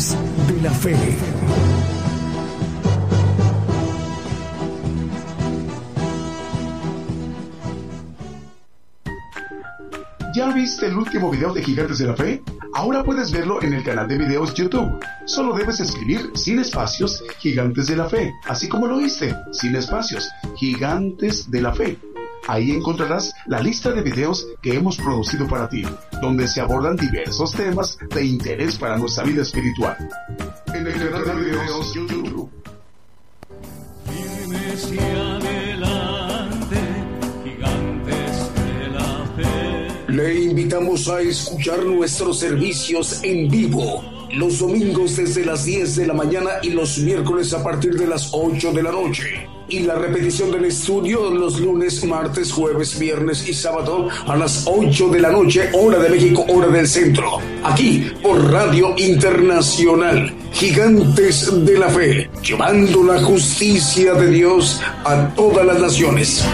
De la Fe. ¿Ya viste el último video de Gigantes de la Fe? Ahora puedes verlo en el canal de videos YouTube. Solo debes escribir sin espacios Gigantes de la Fe, así como lo oíste, sin espacios, Gigantes de la Fe. Ahí encontrarás la lista de videos que hemos producido para ti, donde se abordan diversos temas de interés para nuestra vida espiritual. En el canal de videos YouTube. Le invitamos a escuchar nuestros servicios en vivo los domingos desde las 10 de la mañana y los miércoles a partir de las 8 de la noche. Y la repetición del estudio los lunes, martes, jueves, viernes y sábado a las 8 de la noche, hora de México, hora del centro. Aquí por Radio Internacional, Gigantes de la Fe, llevando la justicia de Dios a todas las naciones.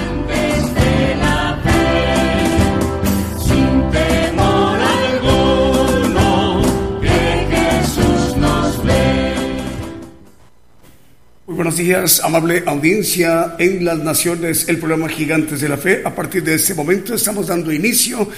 Buenos días, amable audiencia en las naciones, el programa Gigantes de la Fe. A partir de este momento estamos dando inicio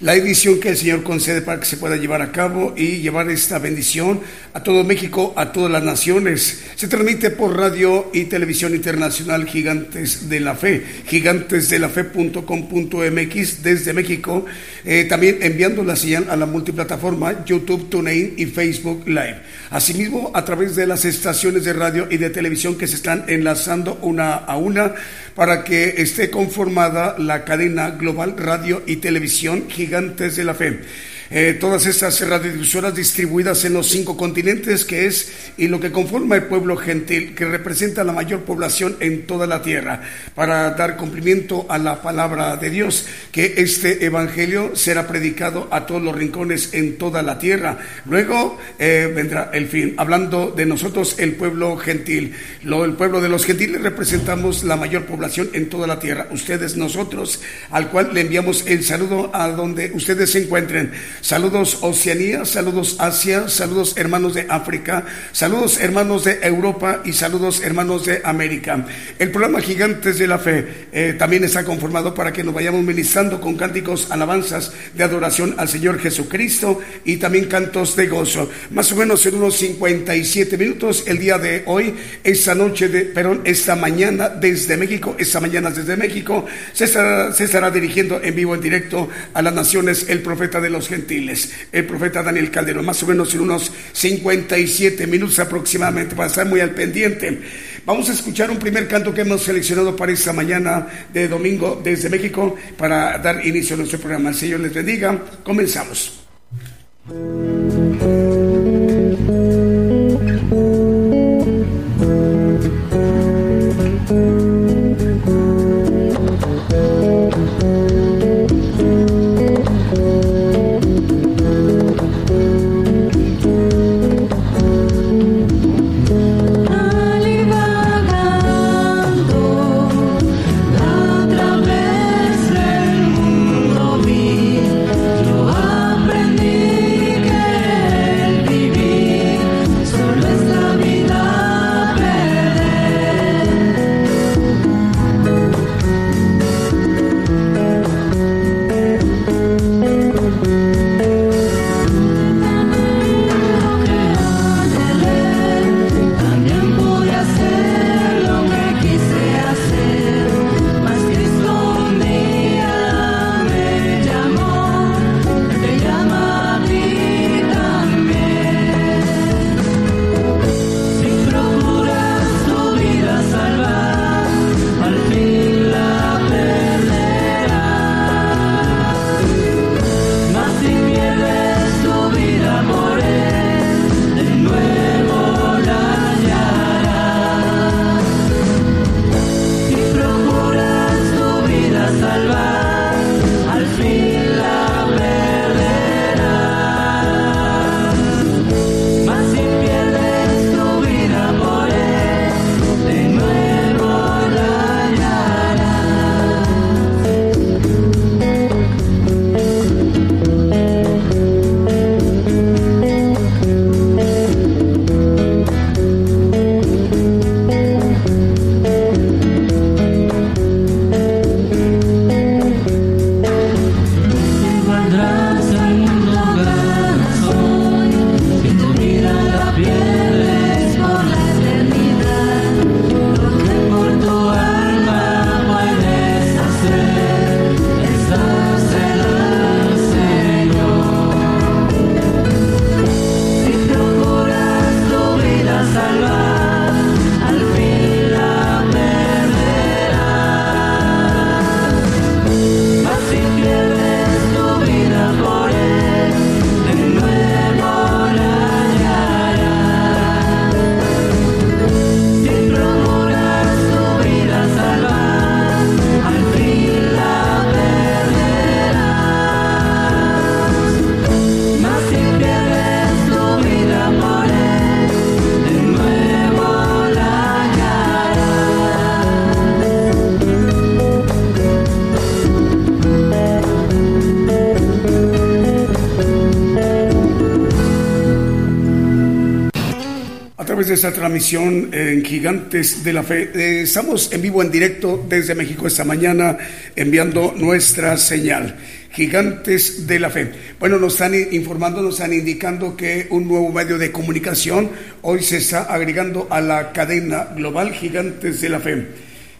la edición que el Señor concede para que se pueda llevar a cabo y llevar esta bendición a todo México, a todas las naciones. Se transmite por radio y televisión internacional Gigantes de la Fe, gigantesdelafe.com.mx desde México, eh, también enviando la señal a la multiplataforma YouTube, TuneIn y Facebook Live. Asimismo, a través de las estaciones de radio y de televisión que se están enlazando una a una para que esté conformada la cadena global radio y televisión Gigantes de la Fe. Eh, todas estas radiodifusoras distribuidas en los cinco continentes, que es y lo que conforma el pueblo gentil, que representa la mayor población en toda la tierra, para dar cumplimiento a la palabra de Dios, que este evangelio será predicado a todos los rincones en toda la tierra. Luego eh, vendrá el fin, hablando de nosotros, el pueblo gentil. Lo, el pueblo de los gentiles representamos la mayor población en toda la tierra, ustedes, nosotros, al cual le enviamos el saludo a donde ustedes se encuentren. Saludos Oceanía, saludos Asia, saludos hermanos de África, saludos hermanos de Europa. Y saludos hermanos de América. El programa Gigantes de la Fe eh, también está conformado para que nos vayamos ministrando con cánticos, alabanzas de adoración al Señor Jesucristo y también cantos de gozo. Más o menos en unos 57 minutos el día de hoy, esta noche, de, perdón, esta mañana desde México, esta mañana desde México, se estará, se estará dirigiendo en vivo, en directo a las naciones el profeta de los gentiles el profeta Daniel Calderón, más o menos en unos 57 minutos aproximadamente, para estar muy al pendiente. Vamos a escuchar un primer canto que hemos seleccionado para esta mañana de domingo desde México para dar inicio a nuestro programa. El Señor les bendiga. Comenzamos. De esta transmisión en Gigantes de la Fe. Eh, estamos en vivo, en directo desde México esta mañana, enviando nuestra señal. Gigantes de la Fe. Bueno, nos están informando, nos están indicando que un nuevo medio de comunicación hoy se está agregando a la cadena global Gigantes de la Fe.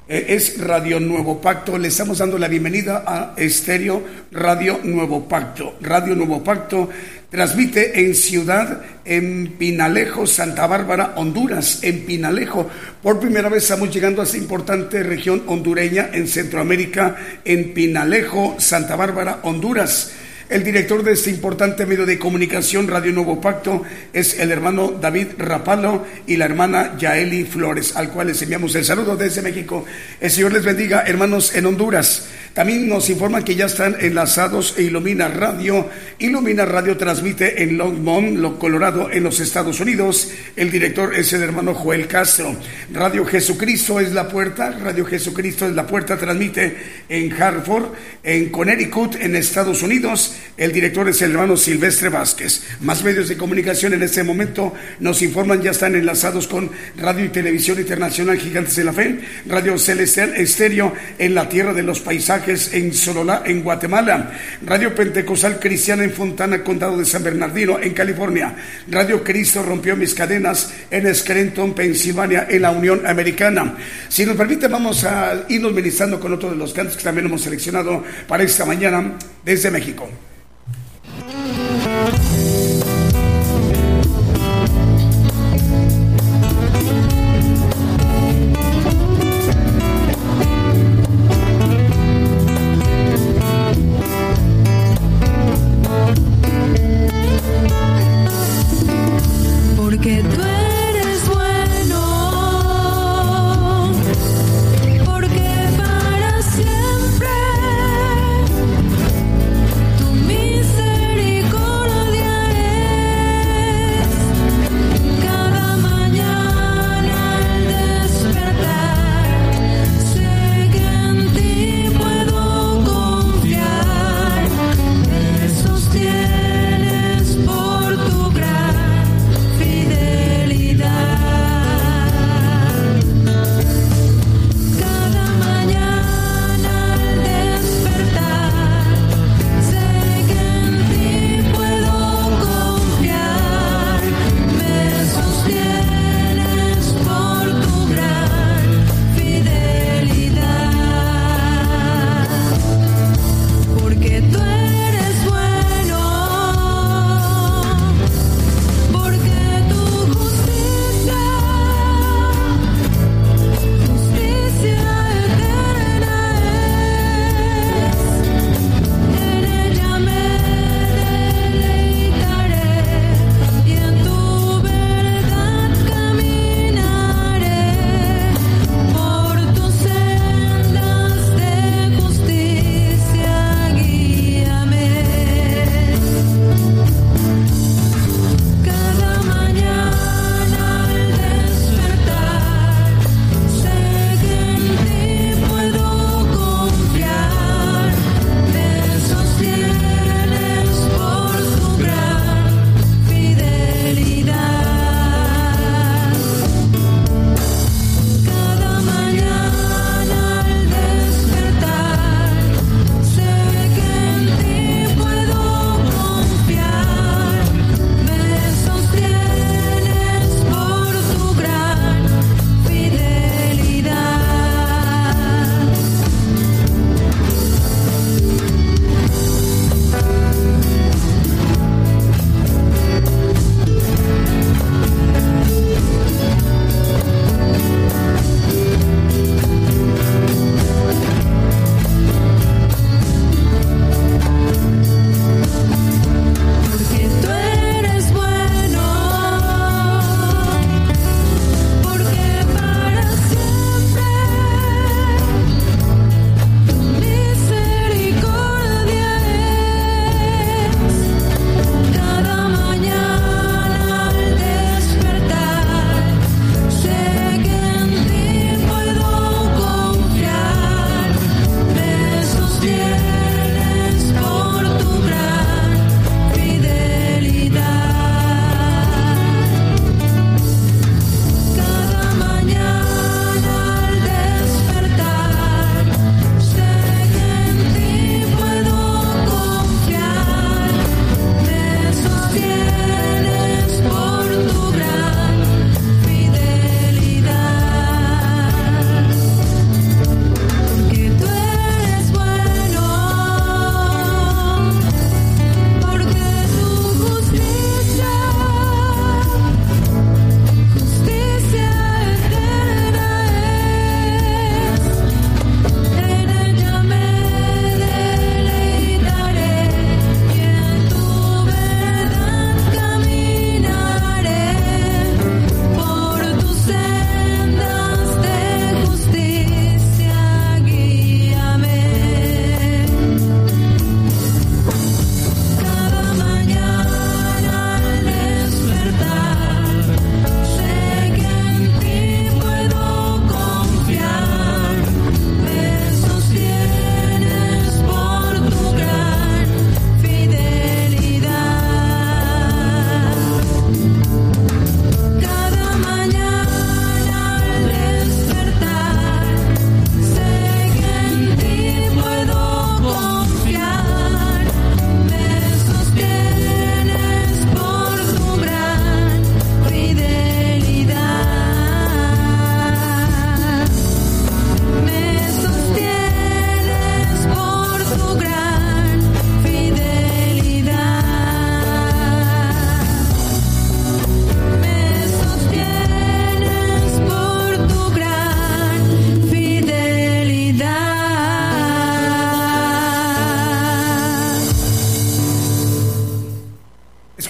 Eh, es Radio Nuevo Pacto. Le estamos dando la bienvenida a Estéreo Radio Nuevo Pacto. Radio Nuevo Pacto transmite en Ciudad, en Pinalejo, Santa Bárbara, Honduras, en Pinalejo. Por primera vez estamos llegando a esta importante región hondureña en Centroamérica, en Pinalejo, Santa Bárbara, Honduras. El director de este importante medio de comunicación, Radio Nuevo Pacto, es el hermano David Rapalo y la hermana Yaeli Flores, al cual les enviamos el saludo desde México. El Señor les bendiga, hermanos en Honduras. También nos informan que ya están enlazados e Ilumina Radio. Ilumina Radio transmite en Longmont, Colorado, en los Estados Unidos. El director es el hermano Joel Castro. Radio Jesucristo es la puerta. Radio Jesucristo es la puerta. Transmite en Hartford, en Connecticut, en Estados Unidos. El director es el hermano Silvestre Vázquez. Más medios de comunicación en este momento nos informan ya están enlazados con Radio y Televisión Internacional Gigantes de la Fe, Radio Celestial Estéreo en la Tierra de los Paisajes en Sololá, en Guatemala. Radio Pentecostal Cristiana en Fontana, Condado de San Bernardino, en California. Radio Cristo rompió mis cadenas en Scranton, Pensilvania, en la Unión Americana. Si nos permite, vamos a irnos ministrando con otro de los cantos que también hemos seleccionado para esta mañana desde México.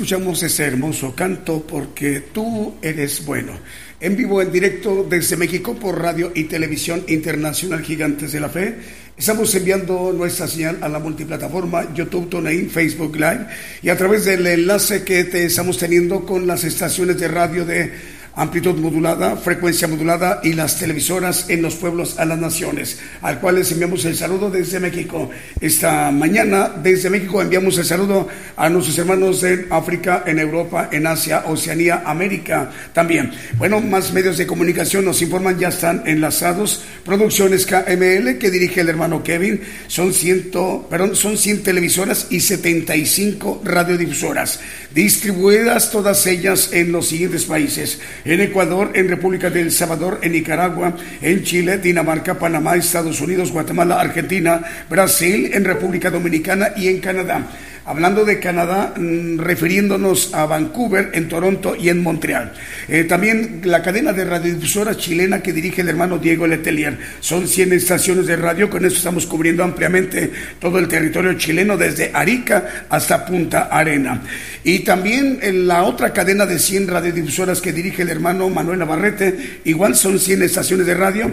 Escuchamos ese hermoso canto porque tú eres bueno. En vivo, en directo desde México por radio y televisión internacional Gigantes de la Fe. Estamos enviando nuestra señal a la multiplataforma YouTube, TuneIn, Facebook Live y a través del enlace que te estamos teniendo con las estaciones de radio de amplitud modulada, frecuencia modulada y las televisoras en los pueblos a las naciones, al cual les enviamos el saludo desde México. Esta mañana desde México enviamos el saludo a nuestros hermanos en África, en Europa, en Asia, Oceanía, América también. Bueno, más medios de comunicación nos informan, ya están enlazados. Producciones KML que dirige el hermano Kevin, son, ciento, perdón, son 100 televisoras y 75 radiodifusoras, distribuidas todas ellas en los siguientes países en Ecuador, en República del Salvador, en Nicaragua, en Chile, Dinamarca, Panamá, Estados Unidos, Guatemala, Argentina, Brasil, en República Dominicana y en Canadá hablando de Canadá, mm, refiriéndonos a Vancouver, en Toronto y en Montreal. Eh, también la cadena de radiodifusora chilena que dirige el hermano Diego Letelier. Son 100 estaciones de radio, con eso estamos cubriendo ampliamente todo el territorio chileno, desde Arica hasta Punta Arena. Y también en la otra cadena de 100 radiodifusoras que dirige el hermano Manuel Navarrete, igual son 100 estaciones de radio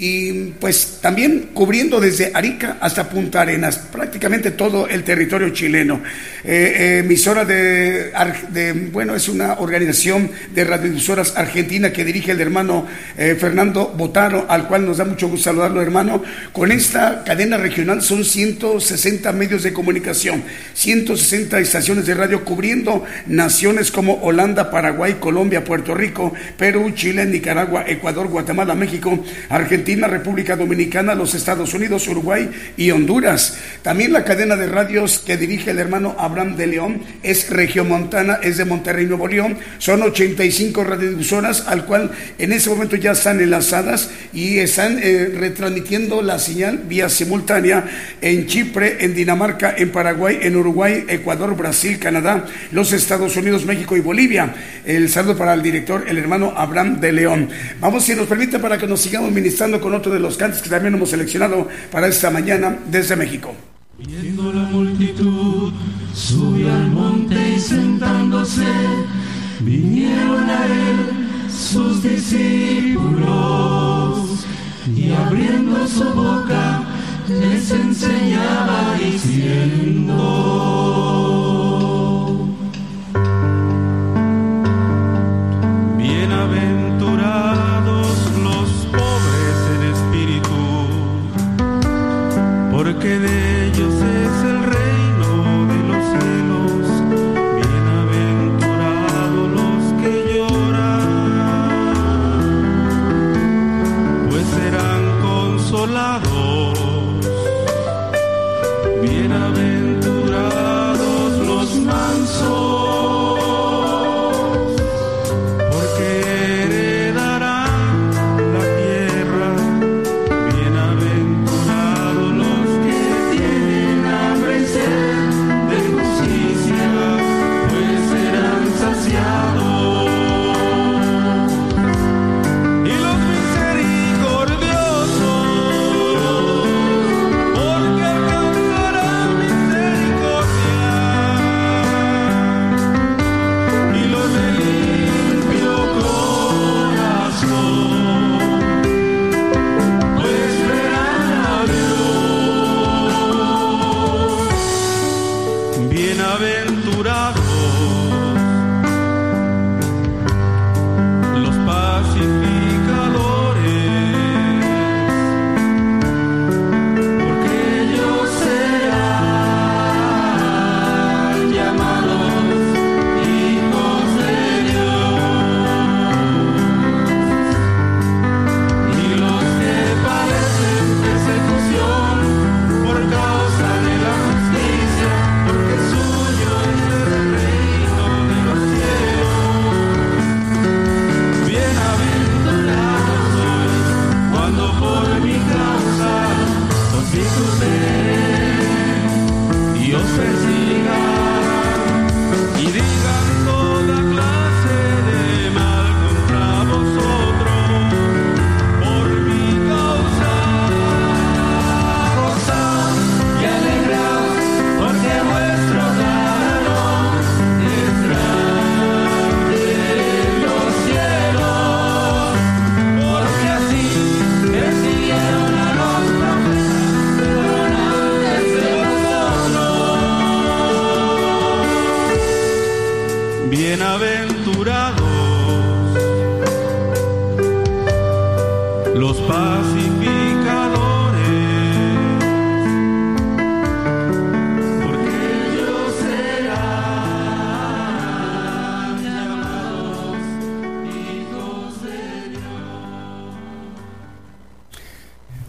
y pues también cubriendo desde Arica hasta Punta Arenas, prácticamente todo el territorio chileno. Eh, eh, emisora de, bueno, es una organización de radiodifusoras argentina que dirige el hermano eh, Fernando Botaro, al cual nos da mucho gusto saludarlo, hermano. Con esta cadena regional son 160 medios de comunicación, 160 estaciones de radio cubriendo naciones como Holanda, Paraguay, Colombia, Puerto Rico, Perú, Chile, Nicaragua, Ecuador, Guatemala, México, Argentina República Dominicana, los Estados Unidos, Uruguay y Honduras. También la cadena de radios que dirige el hermano Abraham de León es Regiomontana, es de Monterrey, Nuevo León. Son 85 radiodifusoras, al cual en ese momento ya están enlazadas y están eh, retransmitiendo la señal vía simultánea en Chipre, en Dinamarca, en Paraguay, en Uruguay, Ecuador, Brasil, Canadá, los Estados Unidos, México y Bolivia. El saludo para el director, el hermano Abraham de León. Vamos, si nos permite, para que nos sigamos ministrando con otro de los cantos que también hemos seleccionado para esta mañana desde México. Viendo la multitud, subió al monte y sentándose, vinieron a él sus discípulos y abriendo su boca les enseñaba diciendo. Bienaventurados porque de ellos es el reino de los cielos. Bienaventurados los que lloran, pues serán consolados.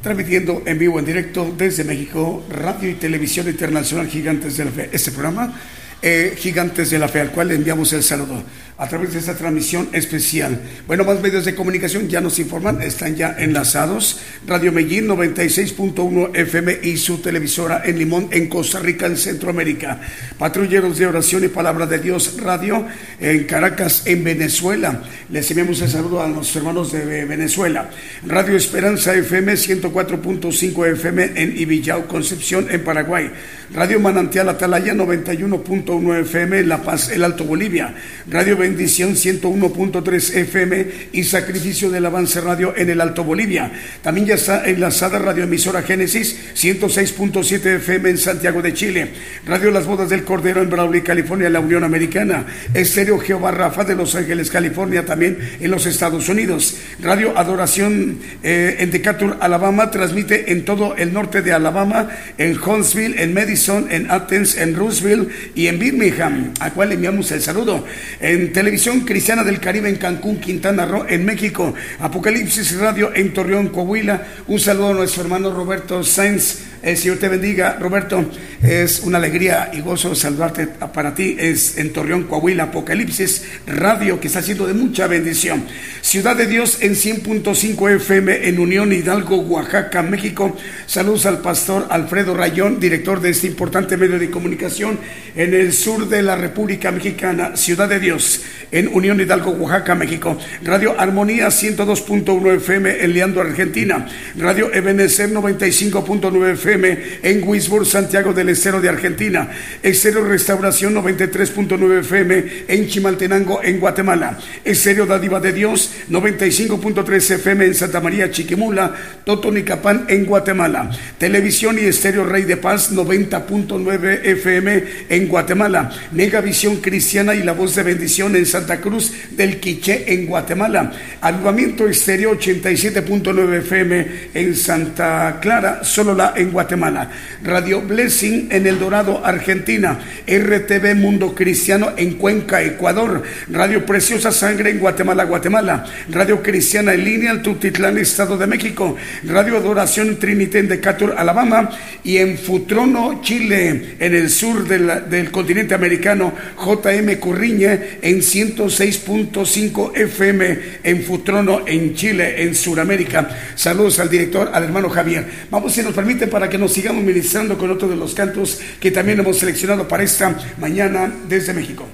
Transmitiendo en vivo, en directo desde México, Radio y Televisión Internacional Gigantes de la Fe. Este programa, eh, Gigantes de la Fe, al cual le enviamos el saludo a través de esta transmisión especial. Bueno, más medios de comunicación ya nos informan, están ya enlazados. Radio Medellín 96.1 FM y su televisora en Limón, en Costa Rica, en Centroamérica. Patrulleros de Oración y Palabra de Dios Radio en Caracas, en Venezuela. Les enviamos el saludo a los hermanos de Venezuela. Radio Esperanza FM 104.5 FM en Ibillau, Concepción, en Paraguay. Radio Manantial Atalaya 91.1 FM en La Paz, el Alto Bolivia. Radio Bendición 101.3 FM y Sacrificio del Avance Radio en el Alto Bolivia. También ya está enlazada Radio Emisora Génesis 106.7 FM en Santiago de Chile. Radio Las Bodas del Cordero en Brawley, California, la Unión Americana. Estéreo Jehová Rafa de Los Ángeles, California, también en los Estados Unidos. Radio Adoración eh, en Decatur, Alabama, transmite en todo el norte de Alabama, en Huntsville, en Madison, en Athens, en Roosevelt y en Birmingham, a cual enviamos el saludo. En Televisión Cristiana del Caribe en Cancún, Quintana Roo, en México. Apocalipsis Radio en Torreón, Coahuila. Un saludo a nuestro hermano Roberto Sainz. El Señor te bendiga, Roberto. Es una alegría y gozo saludarte para ti. Es en Torreón, Coahuila, Apocalipsis Radio, que está siendo de mucha bendición. Ciudad de Dios en 100.5 FM en Unión Hidalgo, Oaxaca, México. Saludos al pastor Alfredo Rayón, director de este importante medio de comunicación en el sur de la República Mexicana. Ciudad de Dios en Unión Hidalgo, Oaxaca, México. Radio Armonía 102.1 FM en Leandro, Argentina. Radio Ebenecer 95.9 FM en Wisborne, Santiago del Estero de Argentina. Estéreo Restauración 93.9 FM en Chimaltenango, en Guatemala. Estéreo Dádiva de Dios 95.3 FM en Santa María, Chiquimula, Totonicapán, en Guatemala. Televisión y Estéreo Rey de Paz 90.9 FM en Guatemala. Megavisión Cristiana y la voz de bendición en Santa Cruz del Quiché, en Guatemala. Avivamiento Estéreo 87.9 FM en Santa Clara, Solola, en Guatemala. Radio Blessing en El Dorado, Argentina. RTV Mundo Cristiano en Cuenca, Ecuador. Radio Preciosa Sangre en Guatemala, Guatemala. Radio Cristiana en línea en Tutitlán, Estado de México. Radio Adoración Trinité en Decatur, Alabama. Y en Futrono, Chile, en el sur del, continente americano. JM Curriña en 106.5 FM en Futrono, en Chile, en Sudamérica. Saludos al director, al hermano Javier. Vamos, si nos permite, para que nos sigamos ministrando con otro de los cantos que también hemos seleccionado para esta mañana desde México.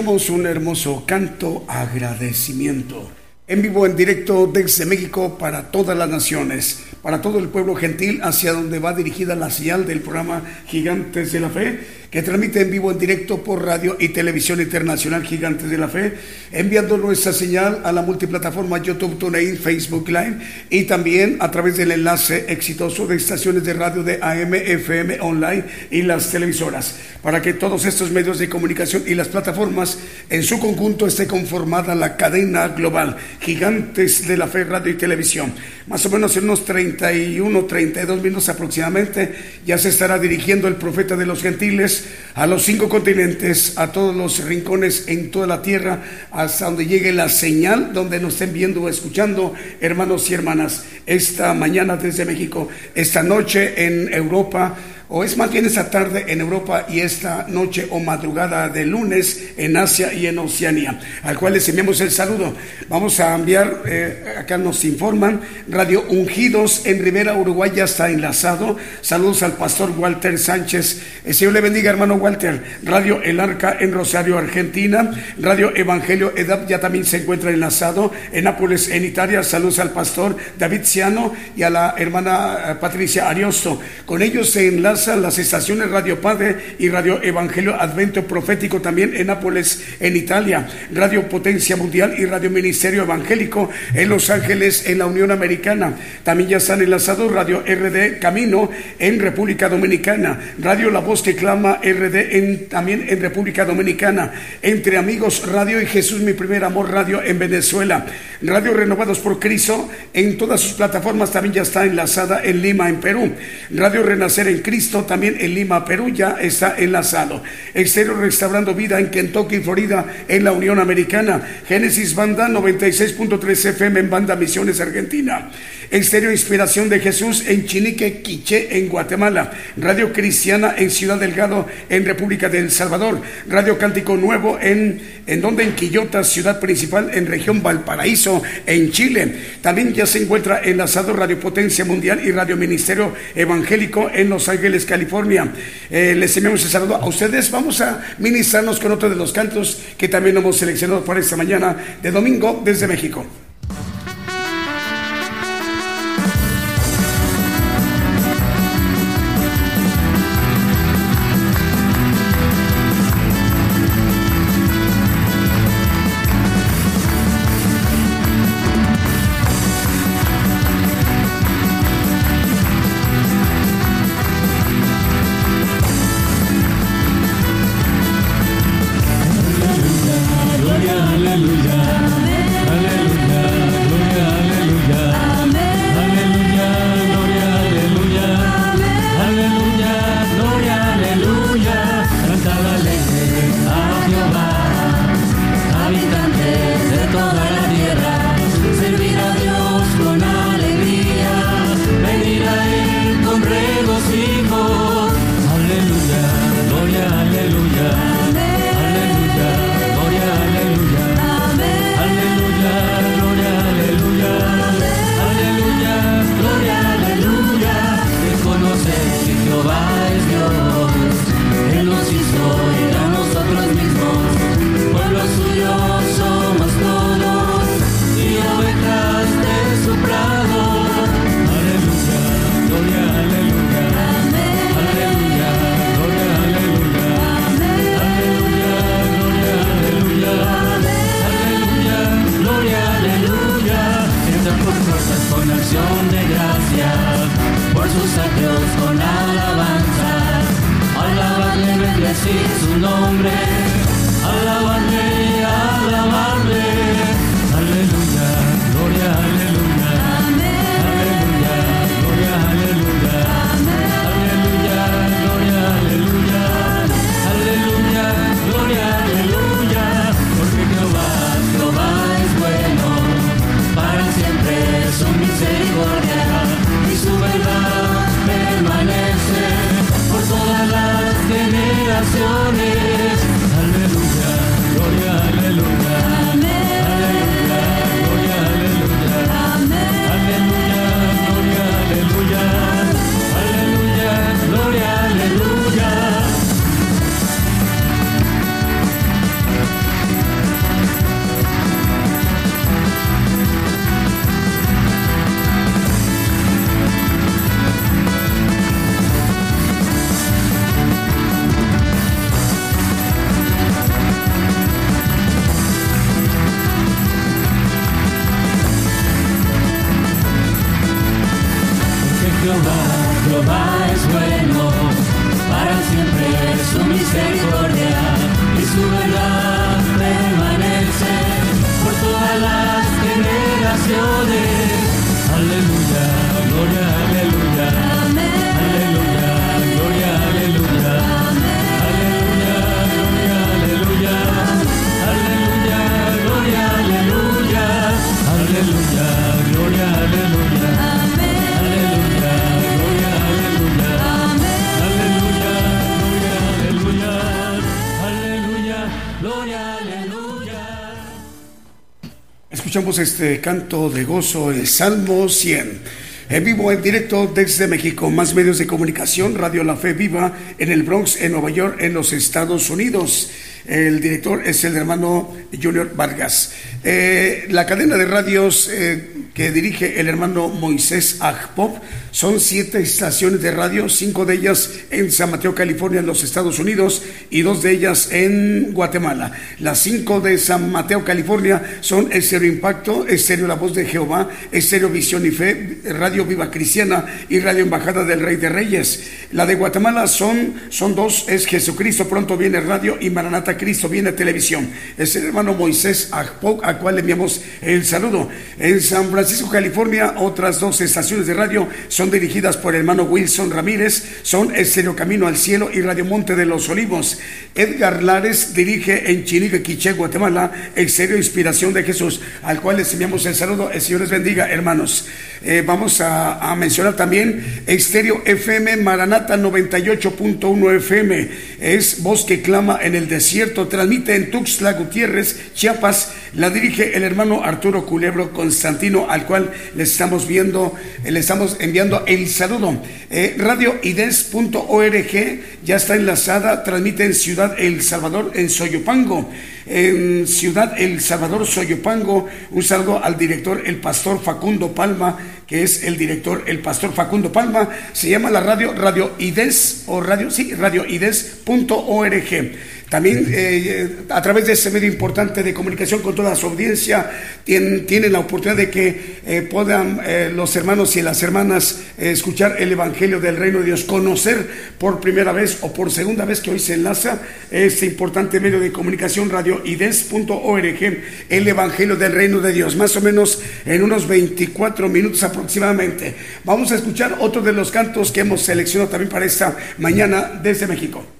Un hermoso canto agradecimiento. En vivo, en directo desde México para todas las naciones, para todo el pueblo gentil, hacia donde va dirigida la señal del programa Gigantes de la Fe que transmite en vivo en directo por radio y televisión internacional Gigantes de la Fe, enviando nuestra señal a la multiplataforma YouTube, TuneIn, Facebook Live y también a través del enlace exitoso de estaciones de radio de AM, FM, online y las televisoras, para que todos estos medios de comunicación y las plataformas en su conjunto esté conformada la cadena global Gigantes de la Fe, radio y televisión. Más o menos en unos 31, 32 minutos aproximadamente ya se estará dirigiendo el profeta de los gentiles a los cinco continentes, a todos los rincones en toda la tierra, hasta donde llegue la señal, donde nos estén viendo o escuchando, hermanos y hermanas, esta mañana desde México, esta noche en Europa o es más bien esta tarde en Europa y esta noche o madrugada de lunes en Asia y en Oceanía, al cual les enviamos el saludo. Vamos a enviar, eh, acá nos informan, Radio Ungidos en Rivera, Uruguay ya está enlazado. Saludos al pastor Walter Sánchez. El Señor le bendiga, hermano Walter. Radio El Arca en Rosario, Argentina. Radio Evangelio Edad ya también se encuentra enlazado. En Nápoles, en Italia. Saludos al pastor David Ciano y a la hermana eh, Patricia Ariosto. Con ellos se enlaza las estaciones Radio Padre y Radio Evangelio Advento Profético también en Nápoles, en Italia, Radio Potencia Mundial y Radio Ministerio Evangélico en Los Ángeles, en la Unión Americana. También ya están enlazados Radio RD Camino en República Dominicana, Radio La Voz que Clama RD en, también en República Dominicana, Entre Amigos Radio y Jesús Mi Primer Amor Radio en Venezuela, Radio Renovados por Cristo en todas sus plataformas también ya está enlazada en Lima, en Perú, Radio Renacer en Cristo también en Lima, Perú, ya está enlazado. Exterior Restaurando Vida en Kentucky, Florida, en la Unión Americana. Génesis Banda 96.3 FM en Banda Misiones, Argentina. Exterior Inspiración de Jesús en Chinique, Quiché, en Guatemala. Radio Cristiana en Ciudad Delgado, en República del Salvador. Radio Cántico Nuevo en, en donde en Quillota, ciudad principal, en región Valparaíso, en Chile. También ya se encuentra enlazado Radio Potencia Mundial y Radio Ministerio Evangélico en Los Ángeles, California. Eh, les enviamos el saludo a ustedes. Vamos a ministrarnos con otro de los cantos que también hemos seleccionado para esta mañana de domingo desde México. Escuchamos este canto de gozo, el Salmo 100. En vivo, en directo desde México, más medios de comunicación, Radio La Fe Viva en el Bronx, en Nueva York, en los Estados Unidos. El director es el hermano Junior Vargas. Eh, la cadena de radios eh, que dirige el hermano Moisés Agpop. Son siete estaciones de radio, cinco de ellas en San Mateo, California, en los Estados Unidos, y dos de ellas en Guatemala. Las cinco de San Mateo, California, son Estéreo Impacto, Estéreo La Voz de Jehová, Estéreo Visión y Fe, Radio Viva Cristiana y Radio Embajada del Rey de Reyes. La de Guatemala son, son dos, es Jesucristo Pronto Viene Radio y Maranata Cristo Viene Televisión. Es el hermano Moisés Agpop, al cual le enviamos el saludo. En San Francisco, Francisco, California, otras dos estaciones de radio son dirigidas por el hermano Wilson Ramírez, son Estéreo Camino al Cielo y Radio Monte de los Olivos. Edgar Lares dirige en Chinique, Quiché, Guatemala, Estéreo Inspiración de Jesús, al cual les enviamos el saludo. El Señor les bendiga, hermanos. Eh, vamos a, mencionar también Estéreo FM Maranata 98.1 FM. Es voz que clama en el desierto. Transmite en Tuxtla Gutiérrez, Chiapas. La dirige el hermano Arturo Culebro Constantino al cual les estamos viendo, eh, le estamos enviando el saludo. Eh, radioides.org ya está enlazada, transmite en Ciudad El Salvador, en Soyopango. En Ciudad El Salvador, Soyopango, un saludo al director, el pastor Facundo Palma, que es el director, el pastor Facundo Palma. Se llama la radio Radio Ides o radio, sí, radioides.org. También eh, a través de ese medio importante de comunicación con toda su audiencia, tienen, la oportunidad de que eh, puedan eh, los hermanos y las hermanas escuchar el Evangelio del Reino de Dios, conocer por primera vez o por segunda vez que hoy se enlaza este importante medio de comunicación, radioides.org, el Evangelio del Reino de Dios, más o menos en unos 24 minutos aproximadamente. Vamos a escuchar otro de los cantos que hemos seleccionado también para esta mañana desde México.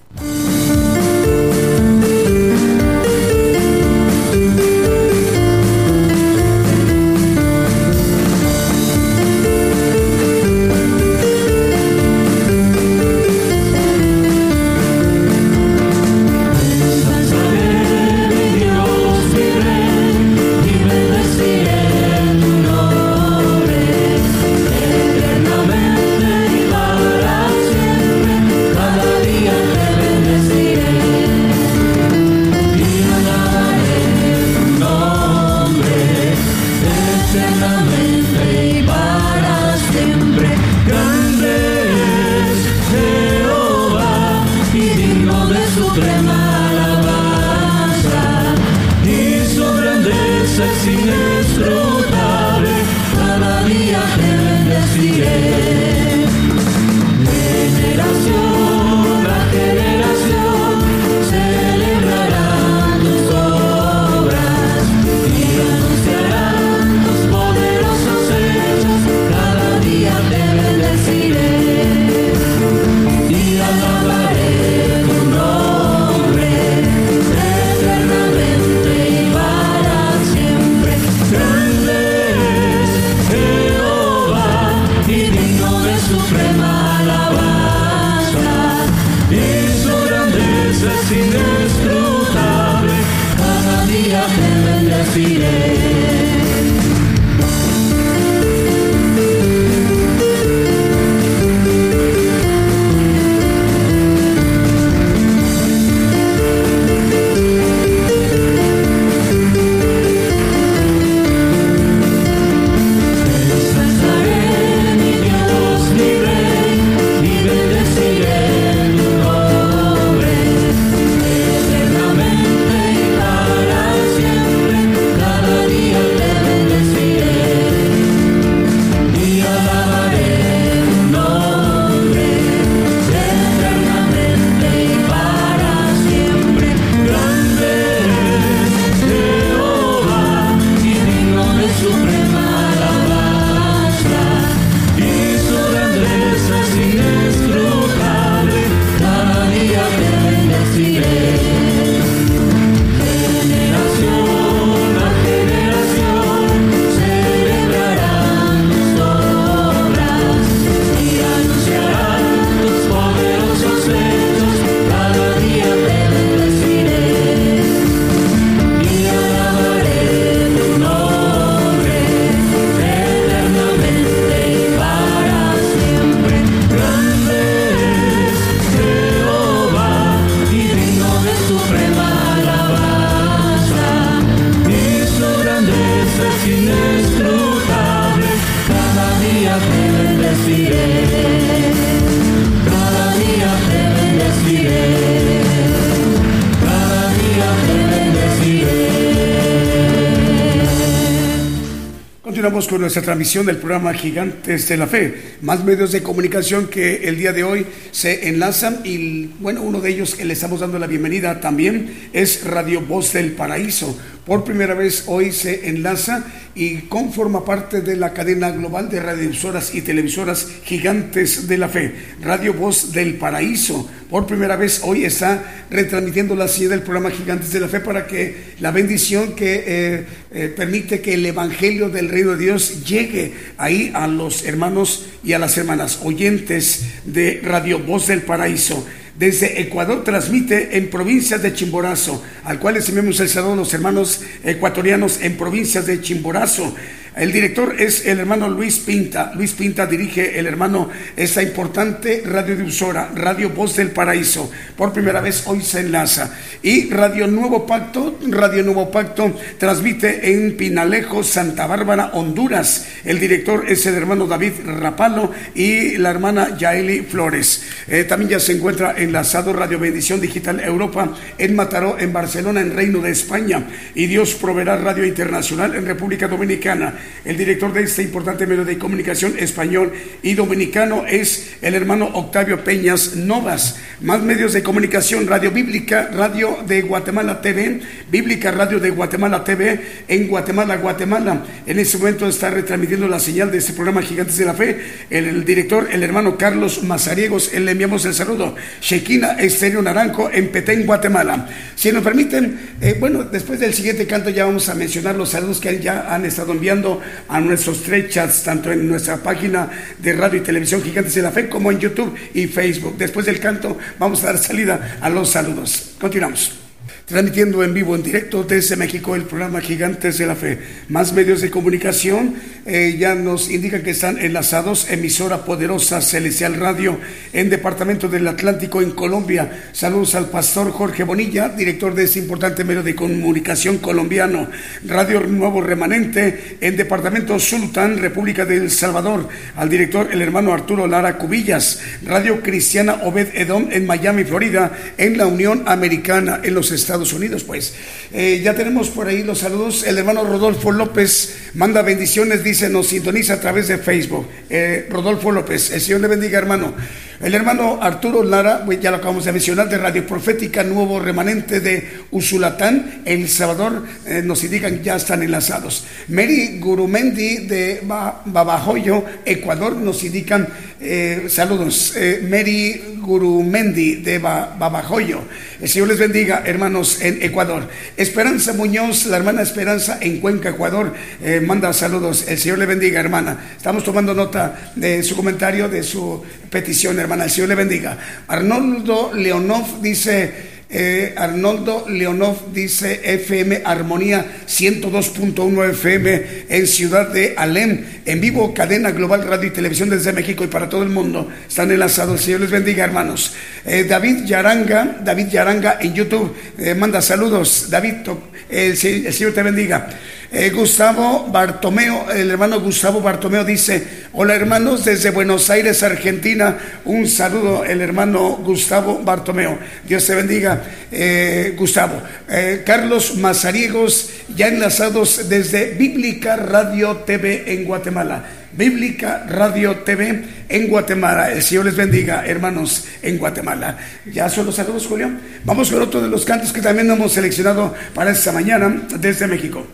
es inescrutable, cada día te bendeciré. Nuestra transmisión del programa Gigantes de la Fe. Más medios de comunicación que el día de hoy se enlazan y bueno, uno de ellos que le estamos dando la bienvenida también es Radio Voz del Paraíso. Por primera vez hoy se enlaza y conforma parte de la cadena global de radiodifusoras y televisoras gigantes de la fe. Radio Voz del Paraíso. Por primera vez hoy está retransmitiendo la señal del programa Gigantes de la Fe para que la bendición que eh, eh, permite que el Evangelio del Reino de Dios llegue ahí a los hermanos y a las hermanas oyentes de Radio Voz del Paraíso desde Ecuador transmite en provincias de Chimborazo, al cual les enviamos el a los hermanos ecuatorianos en provincias de Chimborazo. El director es el hermano Luis Pinta. Luis Pinta dirige el hermano esta importante radiodifusora, Radio Voz del Paraíso. Por primera vez hoy se enlaza. Y Radio Nuevo Pacto, Radio Nuevo Pacto transmite en Pinalejo, Santa Bárbara, Honduras. El director es el hermano David Rapalo y la hermana Yaeli Flores. Eh, también ya se encuentra enlazado Radio Bendición Digital Europa en Mataró, en Barcelona, en Reino de España. Y Dios proveerá Radio Internacional en República Dominicana. El director de este importante medio de comunicación español y dominicano es el hermano Octavio Peñas Novas. Más medios de comunicación, Radio Bíblica, Radio de Guatemala TV, Bíblica Radio de Guatemala TV en Guatemala, Guatemala. En este momento está retransmitiendo la señal de este programa Gigantes de la Fe. El, director, el hermano Carlos Mazariegos, le enviamos el saludo. Shekina Estéreo Naranjo en Petén, Guatemala. Si nos permiten, eh, bueno, después del siguiente canto ya vamos a mencionar los saludos que ya han estado enviando a nuestros tres chats, tanto en nuestra página de radio y televisión Gigantes de la Fe como en YouTube y Facebook. Después del canto vamos a dar salida a los saludos. Continuamos. Transmitiendo en vivo, en directo desde México, el programa Gigantes de la Fe. Más medios de comunicación eh, ya nos indican que están enlazados. Emisora Poderosa Celestial Radio en Departamento del Atlántico, en Colombia. Saludos al pastor Jorge Bonilla, director de este importante medio de comunicación colombiano. Radio Nuevo Remanente en Departamento Sultán, República de El Salvador. Al director, el hermano Arturo Lara Cubillas. Radio Cristiana Obed Edom en Miami, Florida, en la Unión Americana, en los Estados Unidos, pues. Eh, ya tenemos por ahí los saludos. El hermano Rodolfo López manda bendiciones, dice, nos sintoniza a través de Facebook. Eh, Rodolfo López, el Señor le bendiga, hermano. El hermano Arturo Lara, ya lo acabamos de mencionar, de Radio Profética Nuevo Remanente de Usulatán, El Salvador, eh, nos indican ya están enlazados. Mary Gurumendi de Babajoyo, Ecuador, nos indican eh, saludos. Eh, Mary Gurumendi de Babajoyo. El Señor les bendiga, hermanos, en Ecuador. Esperanza Muñoz, la hermana Esperanza en Cuenca, Ecuador, manda saludos. El Señor le bendiga, hermana. Estamos tomando nota de su comentario, de su petición, hermana. El Señor le bendiga. Arnoldo Leonov dice. Eh, Arnoldo Leonov dice FM Armonía 102.1 FM en Ciudad de Alem, en vivo, cadena global radio y televisión desde México y para todo el mundo. Están enlazados. Señor les bendiga, hermanos. Eh, David Yaranga, David Yaranga en YouTube, eh, manda saludos. David, el Señor te bendiga. Eh, Gustavo Bartomeo, el hermano Gustavo Bartomeo dice, hola hermanos desde Buenos Aires, Argentina, un saludo el hermano Gustavo Bartomeo. Dios te bendiga, eh, Gustavo. Eh, Carlos Mazariegos, ya enlazados desde Bíblica Radio TV en Guatemala. Bíblica Radio TV en Guatemala. El Señor les bendiga, hermanos, en Guatemala. Ya son los saludos, Julio. Vamos con otro de los cantos que también hemos seleccionado para esta mañana desde México.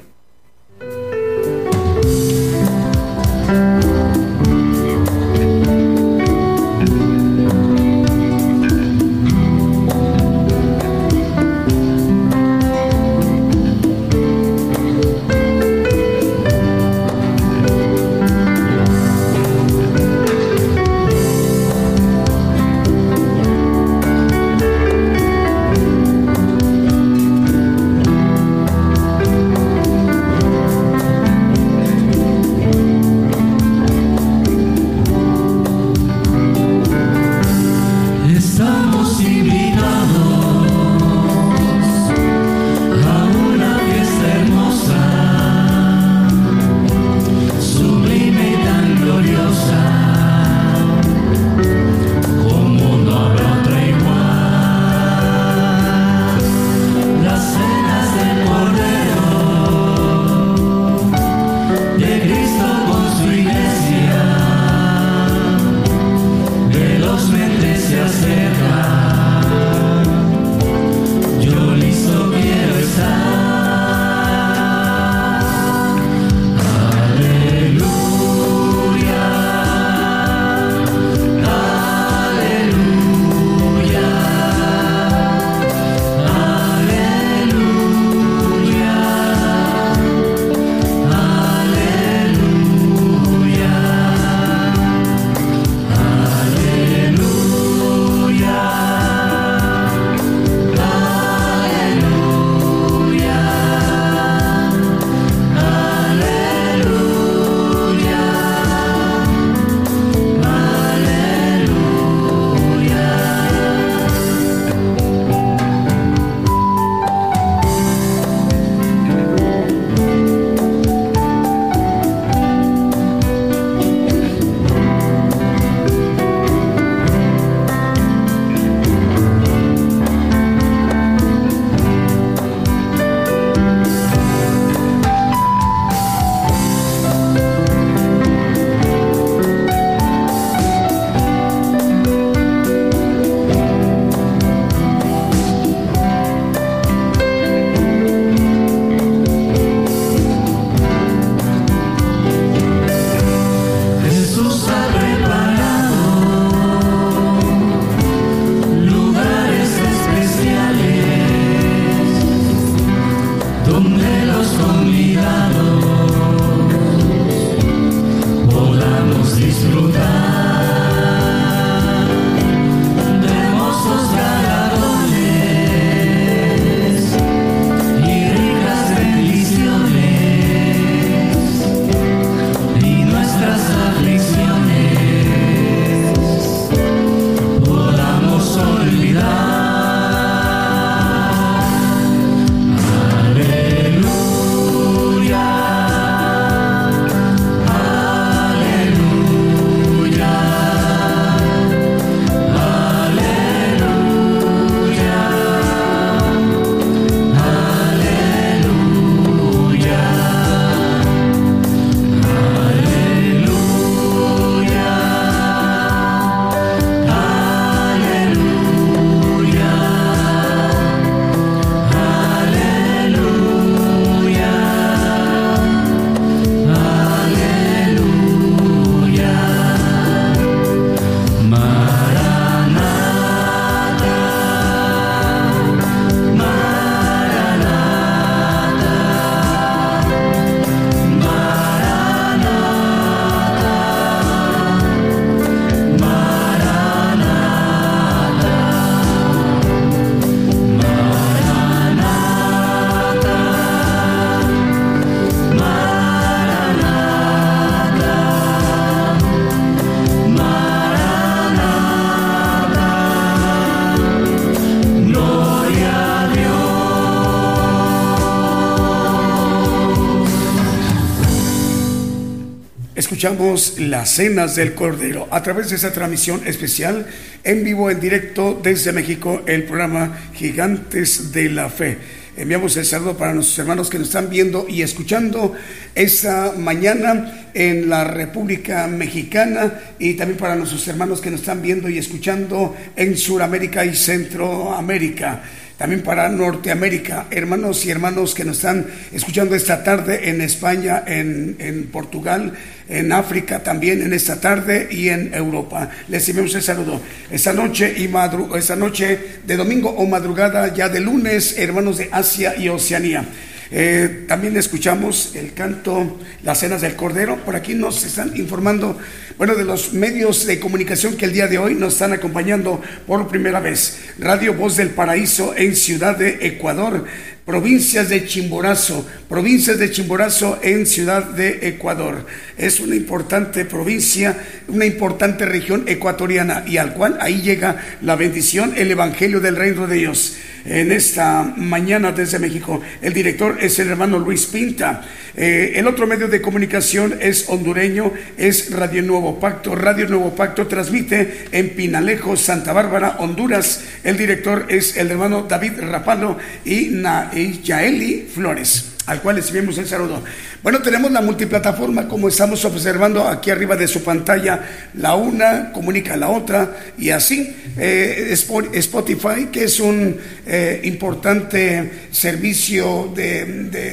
Escuchamos las cenas del Cordero a través de esa transmisión especial en vivo, en directo desde México, el programa Gigantes de la Fe. Enviamos el saludo para nuestros hermanos que nos están viendo y escuchando esta mañana en la República Mexicana y también para nuestros hermanos que nos están viendo y escuchando en Sudamérica y Centroamérica también para Norteamérica, hermanos y hermanos que nos están escuchando esta tarde en España, en, en Portugal, en África también en esta tarde y en Europa. Les enviamos el saludo. Esta noche y madru esta noche de domingo o madrugada ya de lunes, hermanos de Asia y Oceanía. Eh, también escuchamos el canto Las Cenas del Cordero. Por aquí nos están informando, bueno, de los medios de comunicación que el día de hoy nos están acompañando por primera vez. Radio Voz del Paraíso en Ciudad de Ecuador provincias de Chimborazo, provincias de Chimborazo en Ciudad de Ecuador. Es una importante provincia, una importante región ecuatoriana y al cual ahí llega la bendición, el Evangelio del Reino de Dios. En esta mañana desde México, el director es el hermano Luis Pinta. Eh, el otro medio de comunicación es hondureño, es Radio Nuevo Pacto. Radio Nuevo Pacto transmite en Pinalejo, Santa Bárbara, Honduras. El director es el hermano David Rapalo y Na Yaeli Flores, al cual enviamos el saludo. Bueno, tenemos la multiplataforma, como estamos observando aquí arriba de su pantalla, la una comunica a la otra y así. Eh, Spotify, que es un eh, importante servicio de,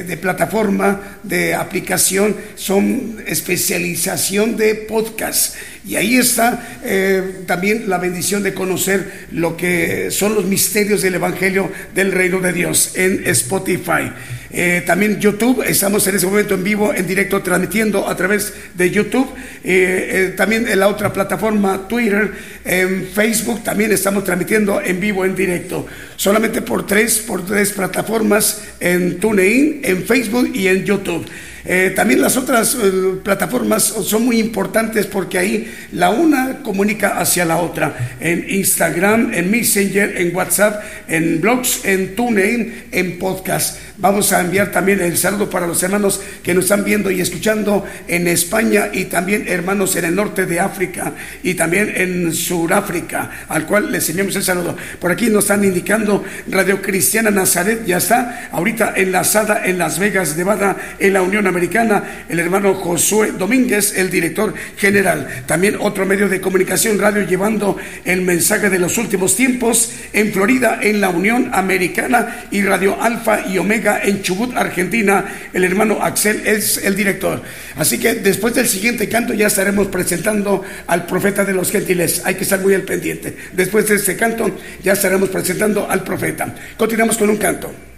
de, plataforma, de aplicación, son especialización de podcast. Y ahí está eh, también la bendición de conocer lo que son los misterios del Evangelio del Reino de Dios en Spotify. Eh, también YouTube, estamos en ese momento en vivo, en directo, transmitiendo a través de YouTube. Eh, eh, también en la otra plataforma, Twitter, en Facebook, también estamos transmitiendo en vivo, en directo. Solamente por tres, por tres plataformas, en TuneIn, en Facebook y en YouTube. Eh, también las otras plataformas son muy importantes porque ahí la una comunica hacia la otra. En Instagram, en Messenger, en WhatsApp, en blogs, en TuneIn, en podcast. Vamos a enviar también el saludo para los hermanos que nos están viendo y escuchando en España y también hermanos en el norte de África y también en Suráfrica, al cual les enviamos el saludo. Por aquí nos están indicando Radio Cristiana Nazaret, ya está ahorita enlazada en Las Vegas, Nevada, en la Unión Americana, el hermano Josué Domínguez, el director general. También otro medio de comunicación, radio, llevando el mensaje de los últimos tiempos en Florida, en la Unión Americana y Radio Alfa y Omega en Chubut, Argentina. El hermano Axel es el director. Así que después del siguiente canto ya estaremos presentando al profeta de los gentiles. Hay que estar muy al pendiente. Después de este canto ya estaremos presentando al profeta. Continuamos con un canto.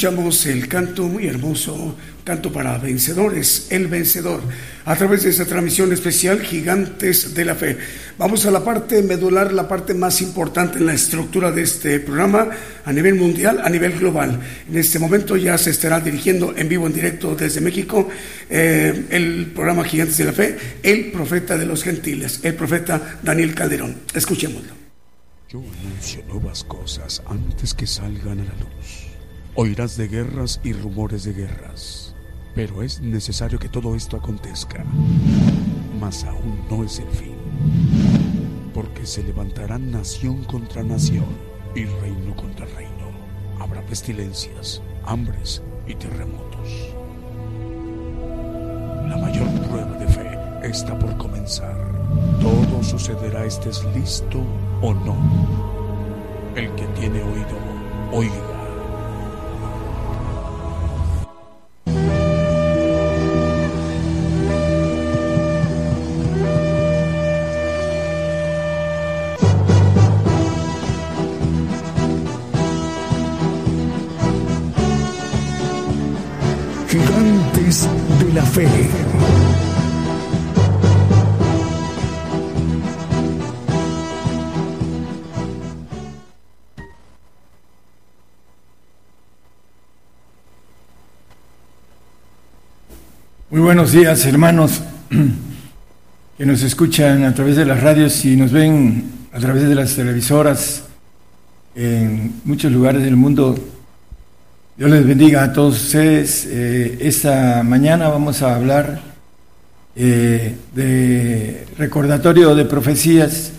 Escuchamos el canto muy hermoso, canto para vencedores, el vencedor, a través de esta transmisión especial Gigantes de la Fe. Vamos a la parte medular, la parte más importante en la estructura de este programa a nivel mundial, a nivel global. En este momento ya se estará dirigiendo en vivo, en directo desde México, eh, el programa Gigantes de la Fe, el profeta de los gentiles, el profeta Daniel Calderón. Escuchémoslo. Yo anuncio nuevas cosas antes que salgan a la luz. Oirás de guerras y rumores de guerras, pero es necesario que todo esto acontezca. Mas aún no es el fin, porque se levantarán nación contra nación y reino contra reino. Habrá pestilencias, hambres y terremotos. La mayor prueba de fe está por comenzar. Todo sucederá estés listo o no. El que tiene oído, oiga. Fe. Muy buenos días, hermanos que nos escuchan a través de las radios y nos ven a través de las televisoras en muchos lugares del mundo. Dios les bendiga a todos ustedes. Eh, esta mañana vamos a hablar eh, de recordatorio de profecías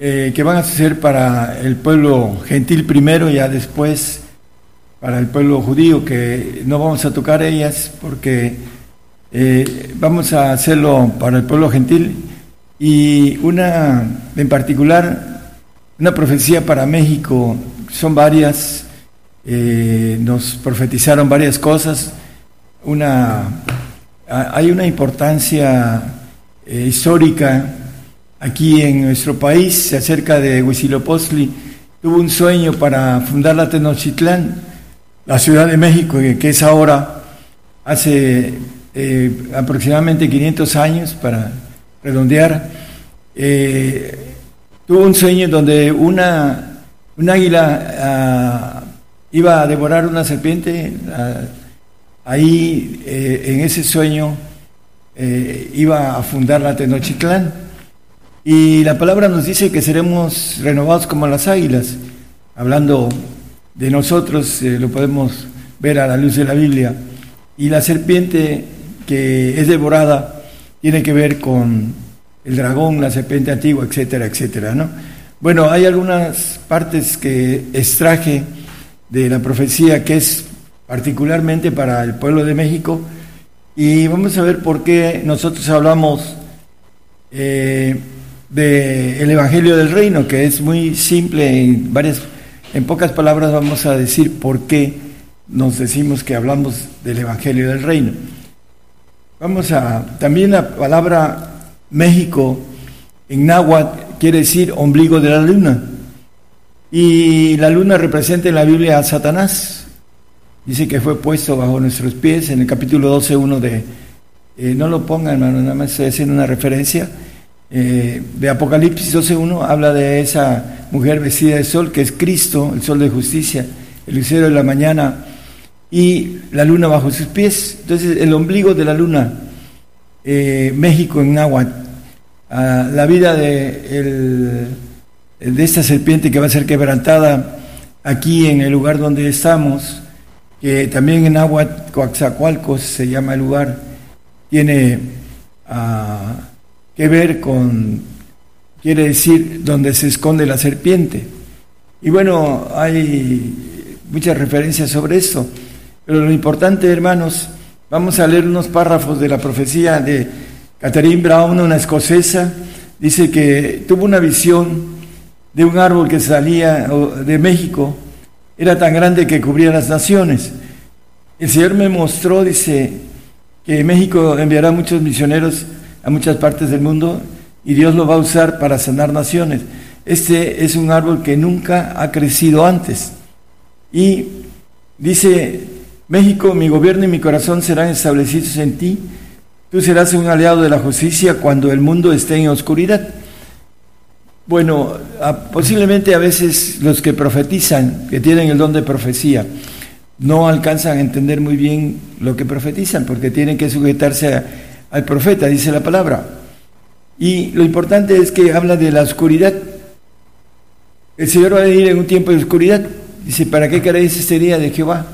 eh, que van a ser para el pueblo gentil primero, ya después para el pueblo judío, que no vamos a tocar ellas porque vamos a hacerlo para el pueblo gentil. Y una en particular, una profecía para México, son varias, eh, nos profetizaron varias cosas, una, hay una importancia eh, histórica aquí en nuestro país acerca de Huitzilopochtli, tuvo un sueño para fundar la Tenochtitlán, la Ciudad de México, que es ahora, hace eh, aproximadamente 500 años, para redondear, tuvo un sueño donde una, un águila ah, iba a devorar una serpiente, ah, ahí eh, en ese sueño eh, iba a fundar la Tenochtitlán. Y la palabra nos dice que seremos renovados como las águilas. Hablando de nosotros, eh, lo podemos ver a la luz de la Biblia. Y la serpiente que es devorada tiene que ver con el dragón, la serpiente antigua, etcétera, etcétera, ¿no? Bueno, hay algunas partes que extraje de la profecía que es particularmente para el pueblo de México y vamos a ver por qué nosotros hablamos eh, del Evangelio del Reino, que es muy simple, en, varias, en pocas palabras vamos a decir por qué nos decimos que hablamos del Evangelio del Reino. Vamos a, también la palabra México en náhuatl quiere decir ombligo de la luna. Y la luna representa en la Biblia a Satanás. Dice que fue puesto bajo nuestros pies en el capítulo 12.1 de... eh, no lo pongan, hermano, nada más estoy haciendo una referencia. eh, de Apocalipsis 12.1 habla de esa mujer vestida de sol, que es Cristo, el sol de justicia, el lucero de la mañana, y la luna bajo sus pies. Entonces, el ombligo de la luna, eh, México en náhuatl, ah, la vida de, de esta serpiente que va a ser quebrantada aquí en el lugar donde estamos, que también en náhuatl, Coaxacualcos se llama el lugar, tiene uh, que ver con, quiere decir, donde se esconde la serpiente. Y bueno, hay muchas referencias sobre esto, pero lo importante, hermanos, vamos a leer unos párrafos de la profecía de Catherine Brown, una escocesa, dice que tuvo una visión de un árbol que salía de México, era tan grande que cubría las naciones. El Señor me mostró, dice, que México enviará muchos misioneros a muchas partes del mundo y Dios lo va a usar para sanar naciones. Este es un árbol que nunca ha crecido antes. Y dice, México, mi gobierno y mi corazón serán establecidos en ti. Tú serás un aliado de la justicia cuando el mundo esté en oscuridad. Bueno, posiblemente a veces los que profetizan, que tienen el don de profecía, no alcanzan a entender muy bien lo que profetizan, porque tienen que sujetarse al profeta, dice la palabra. Y lo importante es que habla de la oscuridad. El Señor va a venir en un tiempo de oscuridad. Dice, ¿para qué queréis este día de Jehová?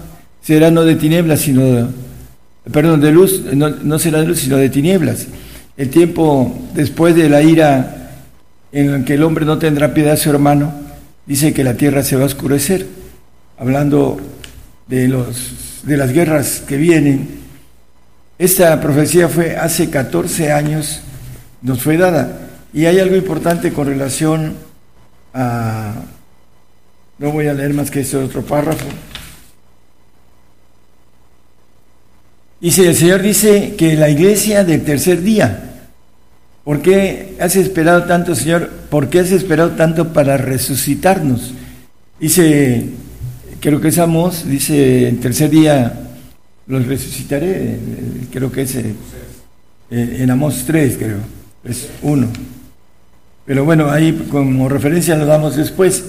Será no de tinieblas, sino de, perdón, de luz, no, no será de luz, sino de tinieblas. El tiempo después de la ira en el que el hombre no tendrá piedad a su hermano, dice que la tierra se va a oscurecer, hablando de, los, de las guerras que vienen. Esta profecía fue hace 14 años, nos fue dada. Y hay algo importante con relación a... No voy a leer más que este otro párrafo. Dice, el Señor dice que la iglesia del tercer día, ¿por qué has esperado tanto, Señor? ¿Por qué has esperado tanto para resucitarnos? Dice creo que es Amos, dice, el tercer día los resucitaré, creo que es eh, en Amos 3, creo, es 1. Pero bueno, ahí como referencia lo damos después.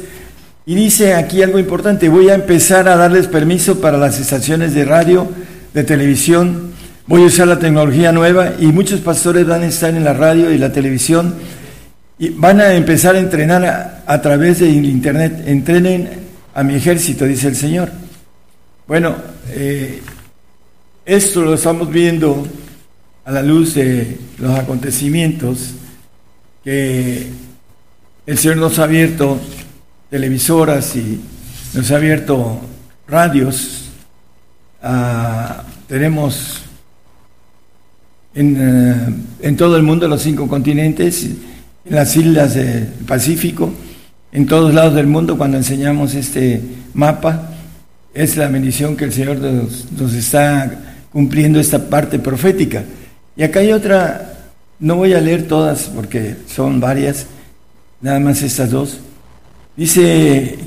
Y dice aquí algo importante, voy a empezar a darles permiso para las estaciones de radio, de televisión, voy a usar la tecnología nueva y muchos pastores van a estar en la radio y la televisión y van a empezar a entrenar a, través del internet, entrenen a mi ejército, dice el Señor. Bueno, eh, esto lo estamos viendo a la luz de los acontecimientos que el Señor nos ha abierto televisoras y nos ha abierto radios. Ah, tenemos en, eh, en, todo el mundo los cinco continentes, en las islas del Pacífico, en todos lados del mundo cuando enseñamos este mapa. Es la bendición que el Señor nos, está cumpliendo esta parte profética. Y acá hay otra, no voy a leer todas porque son varias, nada más estas dos. Dice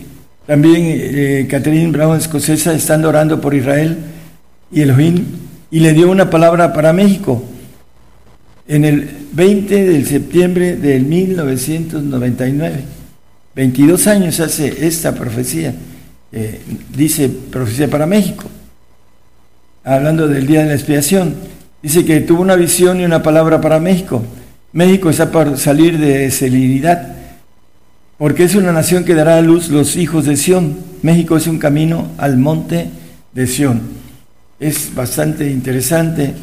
también eh, Catherine Brown, escocesa, estando orando por Israel y Elohim, y le dio una palabra para México. En el 20 de septiembre del 1999. 22 años hace esta profecía, eh, dice profecía para México, hablando del día de la expiación. Dice que tuvo una visión y una palabra para México. México está por salir de celeridad, porque es una nación que dará a luz los hijos de Sión. México es un camino al monte de Sión. Es bastante interesante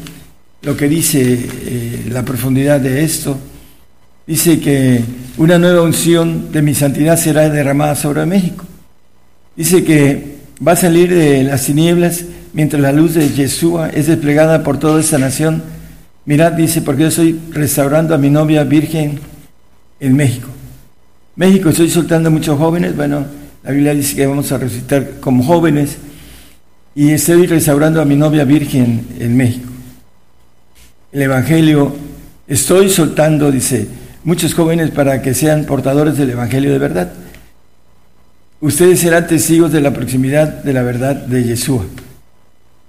lo que dice eh, la profundidad de esto dice que una nueva unción de mi santidad será derramada sobre México. Dice que va a salir de las tinieblas mientras la luz de Yeshua es desplegada por toda esta nación. Mirad, dice, porque yo estoy restaurando a mi novia virgen en México. México, estoy soltando a muchos jóvenes. Bueno, la Biblia dice que vamos a resucitar como jóvenes. Y estoy restaurando a mi novia virgen en México. El Evangelio, estoy soltando, dice, muchos jóvenes para que sean portadores del Evangelio de verdad. Ustedes serán testigos de la proximidad de la verdad de Yeshua.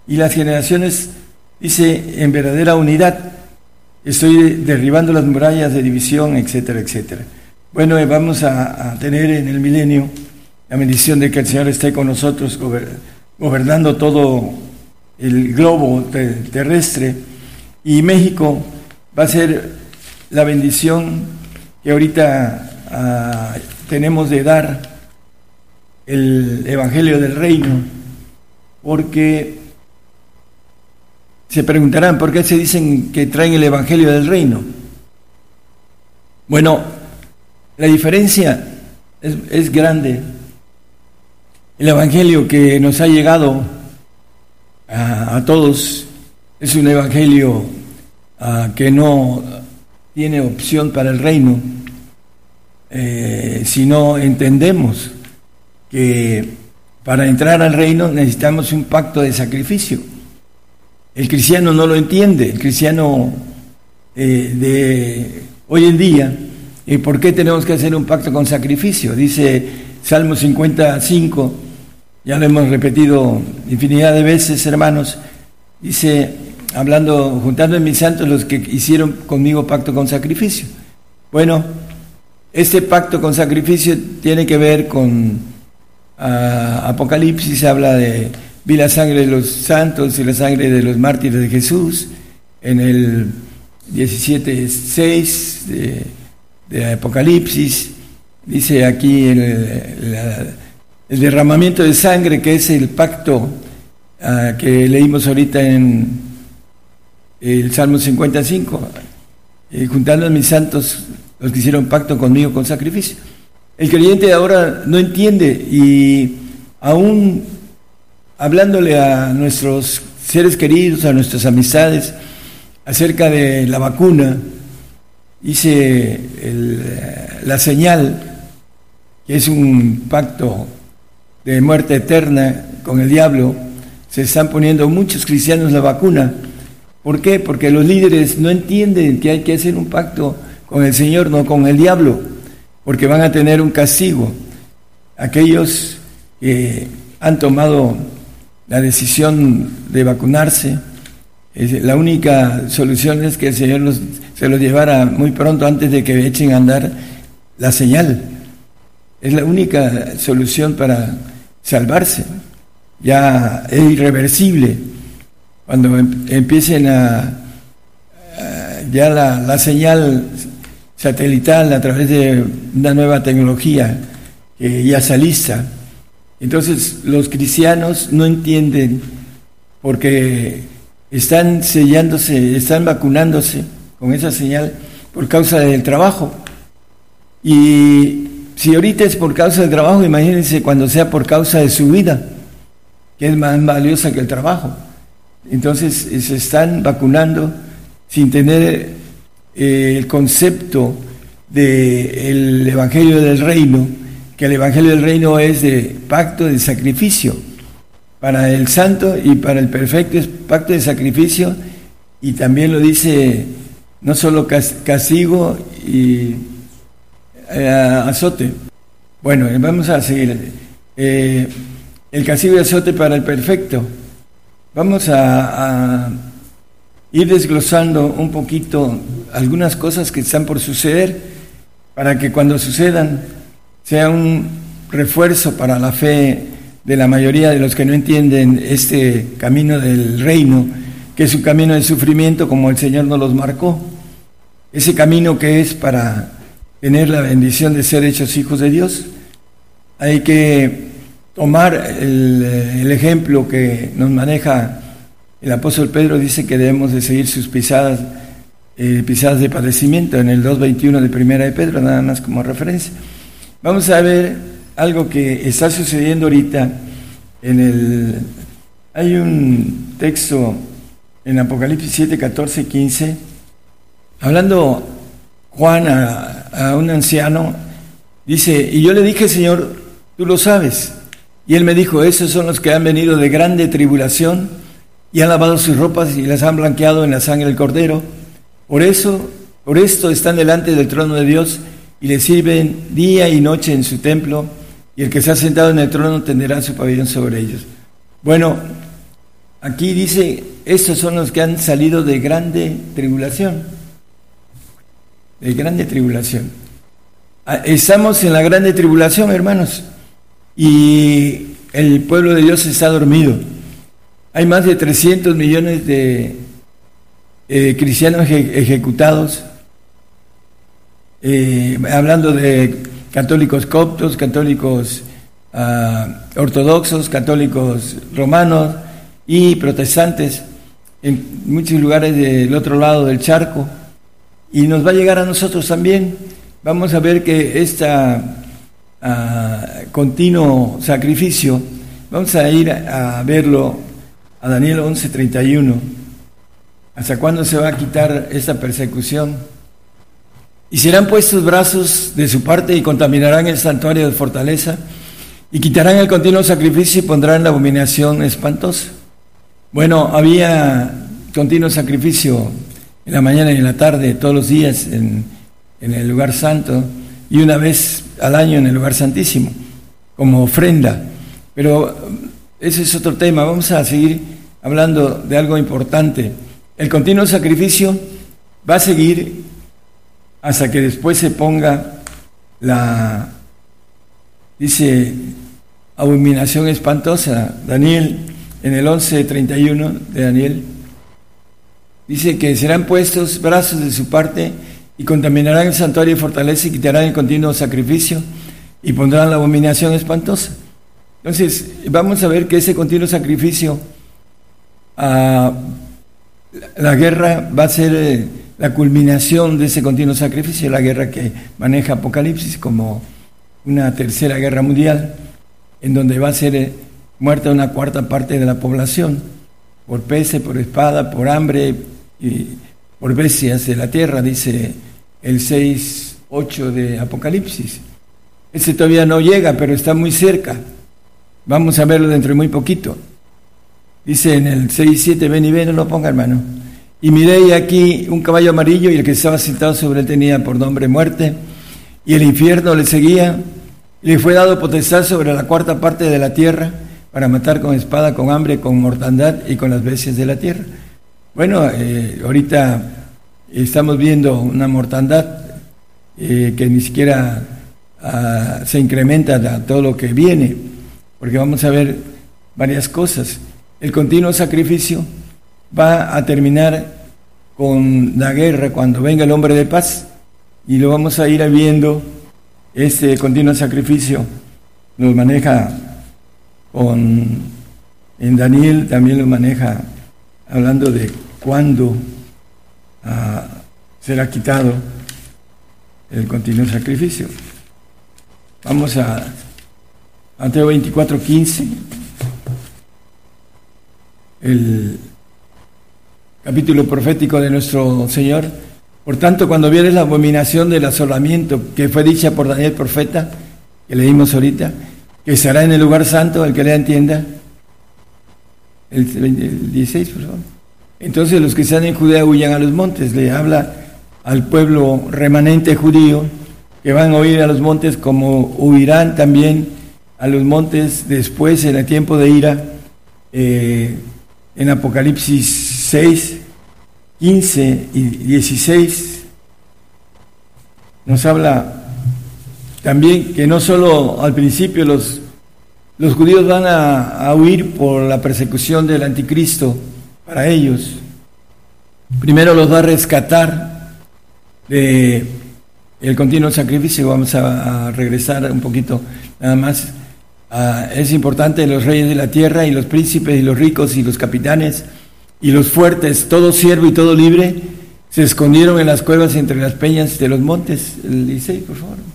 Y las generaciones, dice, en verdadera unidad. estoy derribando las murallas de división, etcétera, etcétera. Bueno, eh, vamos a, a tener en el milenio la bendición de que el Señor esté con nosotros gobernando todo el globo terrestre y México va a ser la bendición que ahorita ah, tenemos de dar el Evangelio del Reino, porque se preguntarán por qué se dicen que traen el Evangelio del Reino. Bueno, la diferencia es, es grande. El Evangelio que nos ha llegado a, todos es un evangelio ah, que no tiene opción para el reino, eh, si no entendemos que para entrar al reino necesitamos un pacto de sacrificio. El cristiano no lo entiende, el cristiano eh, de hoy en día, ¿y por qué tenemos que hacer un pacto con sacrificio? Dice Salmo 55, ya lo hemos repetido infinidad de veces, hermanos, dice, hablando, juntando en mis santos los que hicieron conmigo pacto con sacrificio. Bueno, este pacto con sacrificio tiene que ver con ah, Apocalipsis, habla de vi la sangre de los santos y la sangre de los mártires de Jesús, en el 17.6 de, de Apocalipsis, dice aquí el, derramamiento de sangre, que es el pacto ah, que leímos ahorita en el Salmo 55, eh, juntando a mis santos, los que hicieron pacto conmigo con sacrificio. El creyente ahora no entiende y aún hablándole a nuestros seres queridos, a nuestras amistades, acerca de la vacuna, hice la señal, que es un pacto de muerte eterna con el diablo, se están poniendo muchos cristianos la vacuna. ¿Por qué? Porque los líderes no entienden que hay que hacer un pacto con el Señor, no con el diablo, porque van a tener un castigo. Aquellos que han tomado la decisión de vacunarse, la única solución es que el Señor se los llevara muy pronto antes de que echen a andar la señal. Es la única solución para salvarse. Ya es irreversible. Cuando em, empiecen a, ya la, señal satelital a través de una nueva tecnología que ya está lista. Entonces los cristianos no entienden porque están sellándose, están vacunándose con esa señal por causa del trabajo. Y si ahorita es por causa del trabajo, imagínense cuando sea por causa de su vida, que es más valiosa que el trabajo. Entonces eh, se están vacunando sin tener eh, el concepto del Evangelio del Reino, que el Evangelio del Reino es de pacto de sacrificio. Para el santo y para el perfecto es pacto de sacrificio y también lo dice no solo castigo y eh, azote. Bueno, vamos a seguir. Eh, el castigo de azote para el perfecto. Vamos a, ir desglosando un poquito algunas cosas que están por suceder para que cuando sucedan sea un refuerzo para la fe de la mayoría de los que no entienden este camino del reino, que es un camino de sufrimiento como el Señor nos los marcó. Ese camino que es para tener la bendición de ser hechos hijos de Dios. Hay que tomar el, ejemplo que nos maneja el apóstol Pedro, dice que debemos de seguir sus pisadas, eh, pisadas de padecimiento en el 2.21 de Primera de Pedro, nada más como referencia. Vamos a ver algo que está sucediendo ahorita en el... Hay un texto en Apocalipsis 7, 14, 15, hablando Juan a, un anciano, dice, y yo le dije, Señor, tú lo sabes. Y él me dijo, esos son los que han venido de grande tribulación y han lavado sus ropas y las han blanqueado en la sangre del cordero. Por eso, por esto están delante del trono de Dios y le sirven día y noche en su templo, y el que se ha sentado en el trono tendrá su pabellón sobre ellos. Bueno, aquí dice, estos son los que han salido de grande tribulación. de grande tribulación. Ah, estamos en la grande tribulación, hermanos, y el pueblo de Dios está dormido. Hay más de 300 millones de eh, cristianos ejecutados, eh, hablando de católicos coptos, católicos ah, ortodoxos, católicos romanos y protestantes en muchos lugares del otro lado del charco. Y nos va a llegar a nosotros también. Vamos a ver que continuo sacrificio, vamos a ir a, verlo a Daniel 11:31. ¿Hasta cuándo se va a quitar esta persecución? Y serán puestos brazos de su parte y contaminarán el santuario de fortaleza y quitarán el continuo sacrificio y pondrán la abominación espantosa. Bueno, había continuo sacrificio en la mañana y en la tarde, todos los días en, en el lugar santo y una vez al año en el lugar santísimo, como ofrenda. Pero ese es otro tema, vamos a seguir hablando de algo importante. El continuo sacrificio va a seguir hasta que después se ponga la, dice, abominación espantosa. Daniel, en el 11.31 de Daniel, dice que serán puestos brazos de su parte y contaminarán el santuario y fortaleza y quitarán el continuo sacrificio y pondrán la abominación espantosa. Entonces, vamos a ver que ese continuo sacrificio, ah, la guerra va a ser eh, la culminación de ese continuo sacrificio, la guerra que maneja Apocalipsis como una tercera guerra mundial, en donde va a ser eh, muerta una cuarta parte de la población, por peste, por espada, por hambre y por bestias de la tierra, dice el 6, 8 de Apocalipsis. Ese todavía no llega, pero está muy cerca. Vamos a verlo dentro de muy poquito. Dice en el 6, 7, ven y ven, no lo ponga hermano. Y miré aquí un caballo amarillo y el que estaba sentado sobre él tenía por nombre muerte. Y el infierno le seguía. Y le fue dado potestad sobre la cuarta parte de la tierra para matar con espada, con hambre, con mortandad y con las bestias de la tierra. Bueno, eh, ahorita estamos viendo una mortandad eh, que ni siquiera ah, se incrementa a todo lo que viene, porque vamos a ver varias cosas. El continuo sacrificio va a terminar con la guerra cuando venga el hombre de paz y lo vamos a ir viendo. Este continuo sacrificio nos maneja con, en Daniel también lo maneja hablando de cuándo ah, será quitado el continuo sacrificio. Vamos a Mateo 24, 15, el capítulo profético de nuestro Señor. Por tanto, cuando vieres la abominación del asolamiento que fue dicha por Daniel profeta, que leímos ahorita, que estará en el lugar santo, el que le entienda, el, el 16, por favor. Entonces los que están en Judea huyan a los montes, le habla al pueblo remanente judío que van a huir a los montes como huirán también a los montes después en el tiempo de ira, eh, en Apocalipsis 6, 15 y 16, nos habla también que no solo al principio los, los judíos van a huir por la persecución del anticristo, para ellos. Primero los va a rescatar de el continuo sacrificio. Vamos a, regresar un poquito nada más. es importante los reyes de la tierra y los príncipes y los ricos y los capitanes y los fuertes, todo siervo y todo libre, se escondieron en las cuevas entre las peñas de los montes. El 16, por favor.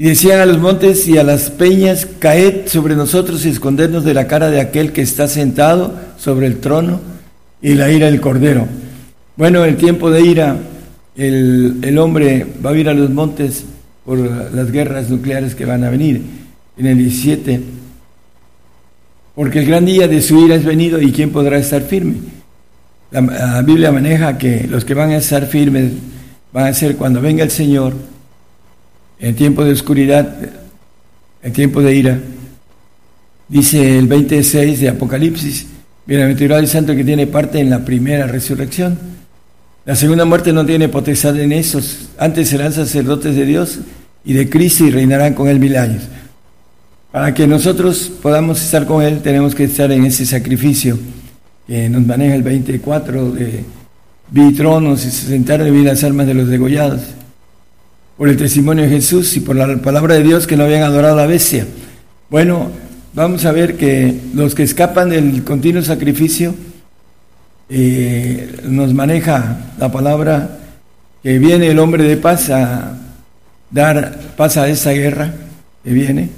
Y decían a los montes y a las peñas, caed sobre nosotros y escondernos de la cara de aquel que está sentado sobre el trono y la ira del cordero. Bueno, el tiempo de ira, el, hombre va a ir a los montes por las guerras nucleares que van a venir en el 17, porque el gran día de su ira es venido y quién podrá estar firme. La Biblia maneja que los que van a estar firmes van a ser cuando venga el Señor en tiempo de oscuridad, en tiempo de ira. Dice el 26 de Apocalipsis, bienaventurado el santo que tiene parte en la primera resurrección. La segunda muerte no tiene potestad en esos. Antes serán sacerdotes de Dios y de Cristo y reinarán con él mil años. Para que nosotros podamos estar con Él, tenemos que estar en ese sacrificio que nos maneja el 24 de vitronos y se sentaron y las almas de los degollados. Por el testimonio de Jesús y por la palabra de Dios que no habían adorado a la bestia. Bueno, vamos a ver que los que escapan del continuo sacrificio eh, nos maneja la palabra que viene el hombre de paz a dar paz a esa guerra que viene.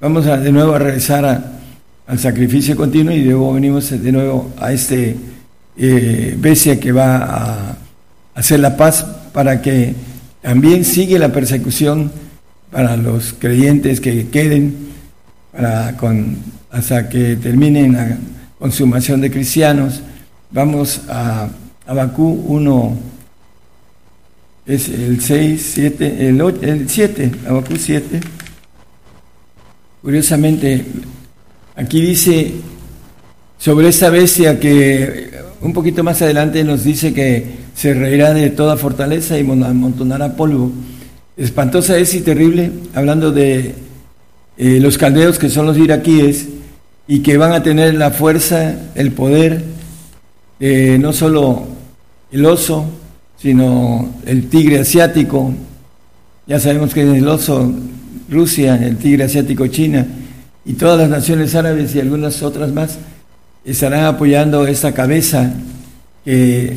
Vamos a, de nuevo a regresar al sacrificio continuo y luego venimos de nuevo a este eh, bestia que va a hacer la paz para que también sigue la persecución para los creyentes que queden para con, hasta que terminen la consumación de cristianos. Vamos a Abacú 1, es el 6, 7, el, 8, el 7, Abacú 7. Curiosamente, aquí dice sobre esta bestia que un poquito más adelante nos dice que se reirá de toda fortaleza y amontonará polvo. Espantosa es y terrible, hablando de eh, los caldeos que son los iraquíes y que van a tener la fuerza, el poder, eh, no solo el oso, sino el tigre asiático. Ya sabemos que el oso Rusia, el tigre asiático China y todas las naciones árabes y algunas otras más estarán apoyando esta cabeza que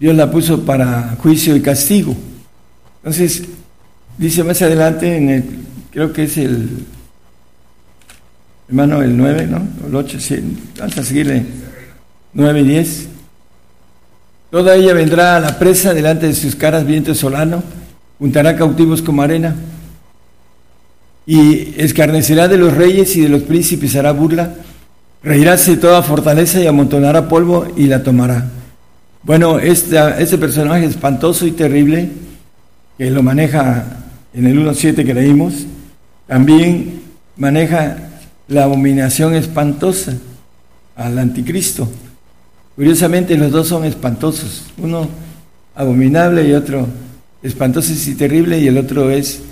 Dios la puso para juicio y castigo. Entonces, dice más adelante, en el, creo que es el, hermano, el 9, ¿no? El 8, vamos a seguirle, 9 y 10. Toda ella vendrá a la presa delante de sus caras viento solano, juntará cautivos como arena y escarnecerá de los reyes y de los príncipes hará burla Reiráse toda fortaleza y amontonará polvo y la tomará. Bueno, este, este personaje espantoso y terrible, que lo maneja en el 1.7 que leímos, también maneja la abominación espantosa al anticristo. Curiosamente los dos son espantosos, uno abominable y otro espantoso y terrible y el otro es,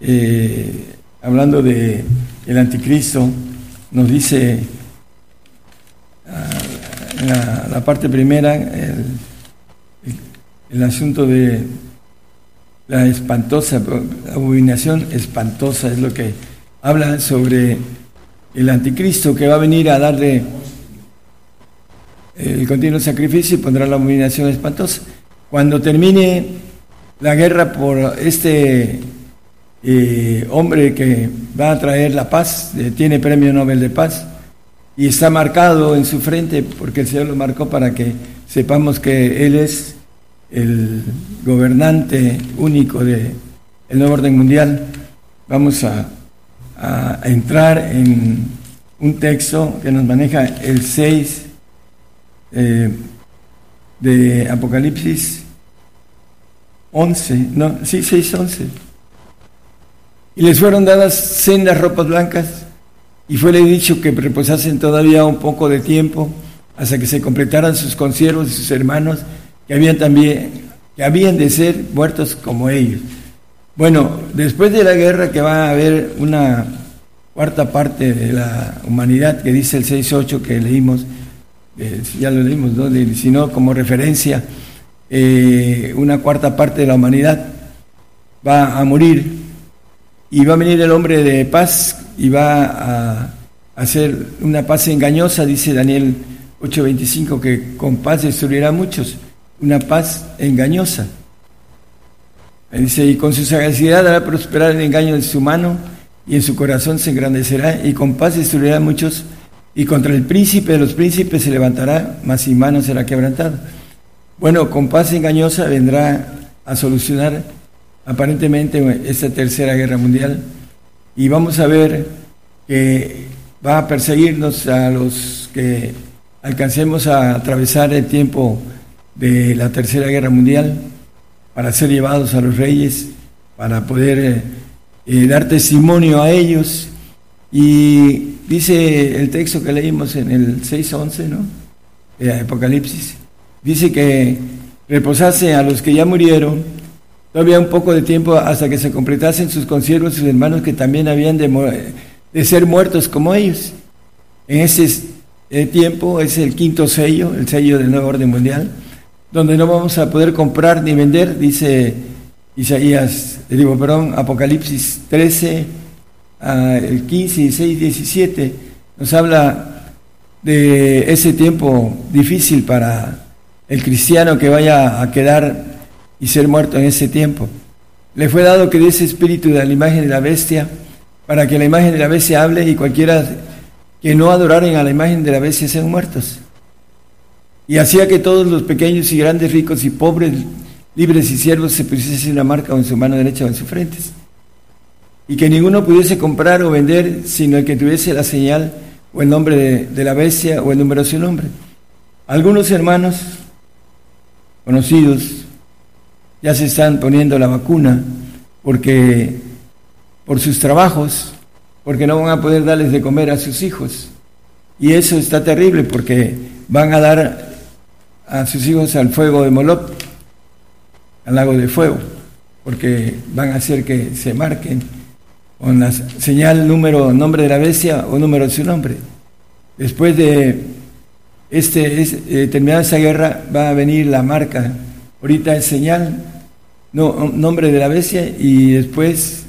eh, hablando de el anticristo, nos dice la, parte primera, el, el, asunto de la espantosa, abominación espantosa es lo que habla sobre el anticristo que va a venir a darle el continuo sacrificio y pondrá la abominación espantosa. Cuando termine la guerra por este eh, hombre que va a traer la paz, eh, tiene premio Nobel de Paz, y está marcado en su frente porque el Señor lo marcó para que sepamos que Él es el gobernante único del nuevo orden mundial. Vamos a, entrar en un texto que nos maneja el 6 eh, de Apocalipsis 11, no, sí, 6, 11. Y les fueron dadas sendas ropas blancas y fuele dicho que reposasen todavía un poco de tiempo hasta que se completaran sus consiervos y sus hermanos que habían también que habían de ser muertos como ellos. Bueno, después de la guerra que va a haber una cuarta parte de la humanidad que dice el 6.8 que leímos, eh, ya lo leímos, ¿no? sino como referencia, eh, una cuarta parte de la humanidad va a morir y va a venir el hombre de paz y va a hacer una paz engañosa, dice Daniel 8:25, que con paz destruirá a muchos, una paz engañosa. Dice, y con su sagacidad hará prosperar el engaño de su mano, y en su corazón se engrandecerá, y con paz destruirá a muchos, y contra el príncipe de los príncipes se levantará, mas sin mano será quebrantado. Bueno, con paz engañosa vendrá a solucionar aparentemente esta tercera guerra mundial y vamos a ver que va a perseguirnos a los que alcancemos a atravesar el tiempo de la tercera guerra mundial para ser llevados a los reyes, para poder eh, dar testimonio a ellos. Y dice el texto que leímos en el 6.11, ¿no? Apocalipsis, dice que reposase a los que ya murieron, todavía un poco de tiempo hasta que se completasen sus consiervos, sus hermanos que también habían de, ser muertos como ellos. En ese eh, tiempo es el quinto sello, el sello del nuevo orden mundial, donde no vamos a poder comprar ni vender, dice Isaías, digo, perdón, Apocalipsis 13, el 15, 16, 17, nos habla de ese tiempo difícil para el cristiano que vaya a quedar y ser muerto en ese tiempo. Le fue dado que ese espíritu de la imagen de la bestia, para que la imagen de la bestia hable y cualquiera que no adoraren a la imagen de la bestia sean muertos. Y hacía que todos los pequeños y grandes, ricos y pobres, libres y siervos se pusiesen la marca en su mano derecha o en su frente. Y que ninguno pudiese comprar o vender sino el que tuviese la señal o el nombre de, de la bestia o el número de su nombre. Algunos hermanos conocidos ya se están poniendo la vacuna porque por sus trabajos, porque no van a poder darles de comer a sus hijos. Y eso está terrible porque van a dar a sus hijos al fuego de Molot, al lago de fuego, porque van a hacer que se marquen con la señal, número, nombre de la bestia o número de su nombre. Después de este, es, eh, terminada esa guerra va a venir la marca. Ahorita es señal, no, nombre de la bestia y después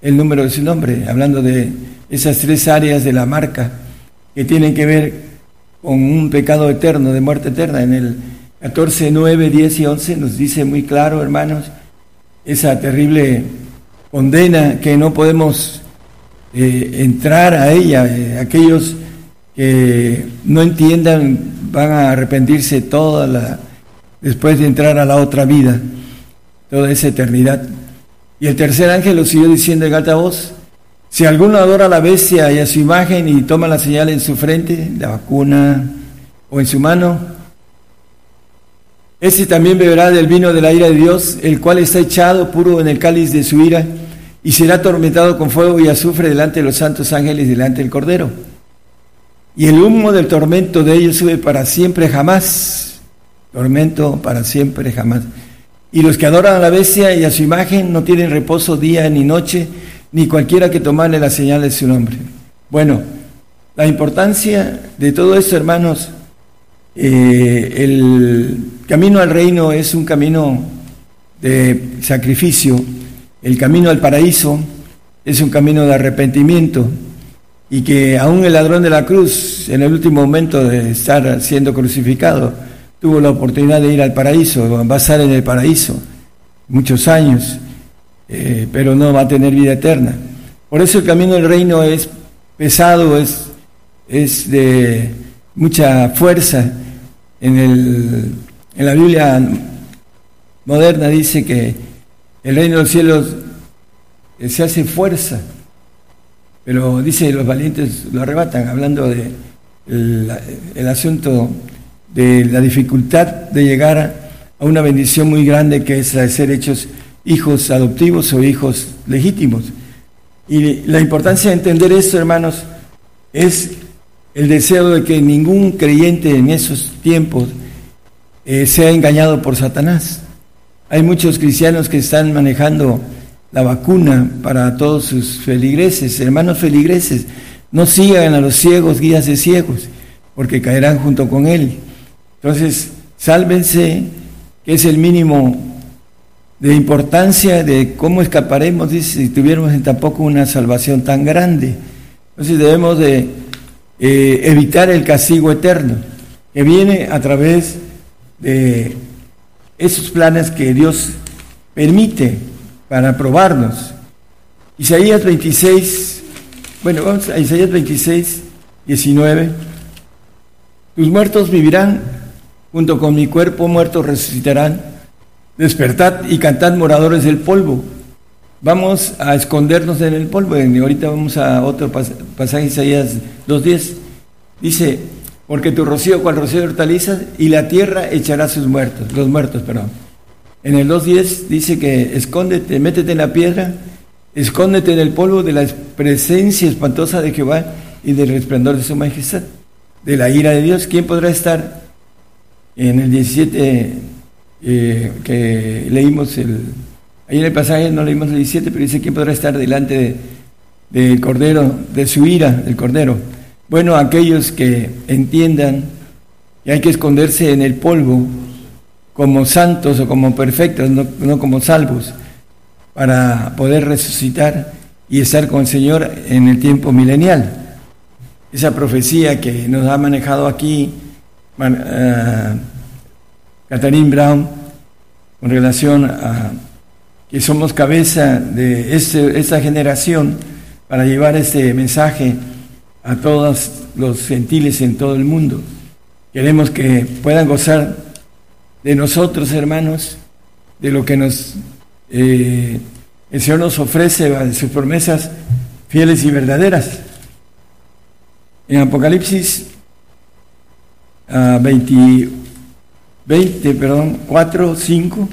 el número de su nombre, hablando de esas tres áreas de la marca que tienen que ver con un pecado eterno, de muerte eterna. En el 14, 9, 10 y 11 nos dice muy claro, hermanos, esa terrible condena que no podemos eh, entrar a ella. Eh, aquellos que no entiendan van a arrepentirse toda la, después de entrar a la otra vida, toda esa eternidad. Y el tercer ángel lo siguió diciendo en alta voz, si alguno adora a la bestia y a su imagen y toma la señal en su frente, la vacuna o en su mano, ese también beberá del vino de la ira de Dios, el cual está echado puro en el cáliz de su ira, y será atormentado con fuego y azufre delante de los santos ángeles, delante del Cordero. Y el humo del tormento de ellos sube para siempre jamás. Tormento para siempre jamás. Y los que adoran a la bestia y a su imagen no tienen reposo día ni noche, ni cualquiera que tomare la señal de su nombre. Bueno, la importancia de todo esto, hermanos, eh, el camino al reino es un camino de sacrificio, el camino al paraíso es un camino de arrepentimiento y que aún el ladrón de la cruz, en el último momento de estar siendo crucificado, tuvo la oportunidad de ir al paraíso, a estar en el paraíso muchos años. Eh, pero no va a tener vida eterna. Por eso el camino del reino es pesado, es, es de mucha fuerza. En, el, en la Biblia moderna dice que el reino de los cielos eh, se hace fuerza, pero dice los valientes lo arrebatan, hablando de el, asunto de la dificultad de llegar a una bendición muy grande que es la de ser hechos hijos adoptivos o hijos legítimos. Y la importancia de entender esto, hermanos, es el deseo de que ningún creyente en esos tiempos eh, sea engañado por Satanás. Hay muchos cristianos que están manejando la vacuna para todos sus feligreses, hermanos feligreses. No sigan a los ciegos, guías de ciegos, porque caerán junto con él. Entonces, sálvense, que es el mínimo de importancia de cómo escaparemos, dice, si tuviéramos tampoco una salvación tan grande. Entonces debemos de eh, evitar el castigo eterno, que viene a través de esos planes que Dios permite para probarnos. Isaías 26, bueno, vamos a Isaías 26, 19. Tus muertos vivirán, junto con mi cuerpo muertos resucitarán Despertad y cantad moradores del polvo. Vamos a escondernos en el polvo. Y ahorita vamos a otro pasaje, Isaías 2.10. Dice, porque tu rocío cual rocío de hortalizas y la tierra echará sus muertos, los muertos, perdón. En el 2.10 dice que escóndete, métete en la piedra, escóndete en el polvo de la presencia espantosa de Jehová y del resplandor de su majestad, de la ira de Dios. ¿Quién podrá estar en el 17? eh, que leímos el... Ahí en el pasaje no leímos el 17, pero dice, ¿quién podrá estar delante del Cordero, de su ira, del Cordero? Bueno, aquellos que entiendan que hay que esconderse en el polvo como santos o como perfectos, no, no como salvos, para poder resucitar y estar con el Señor en el tiempo milenial esa profecía que nos ha manejado aquí uh, Catherine Brown con relación a que somos cabeza de este, esta generación para llevar este mensaje a todos los gentiles en todo el mundo. Queremos que puedan gozar de nosotros, hermanos, de lo que nos eh, el Señor nos ofrece, de sus promesas fieles y verdaderas. En Apocalipsis 20, ah, perdón, 4, 5,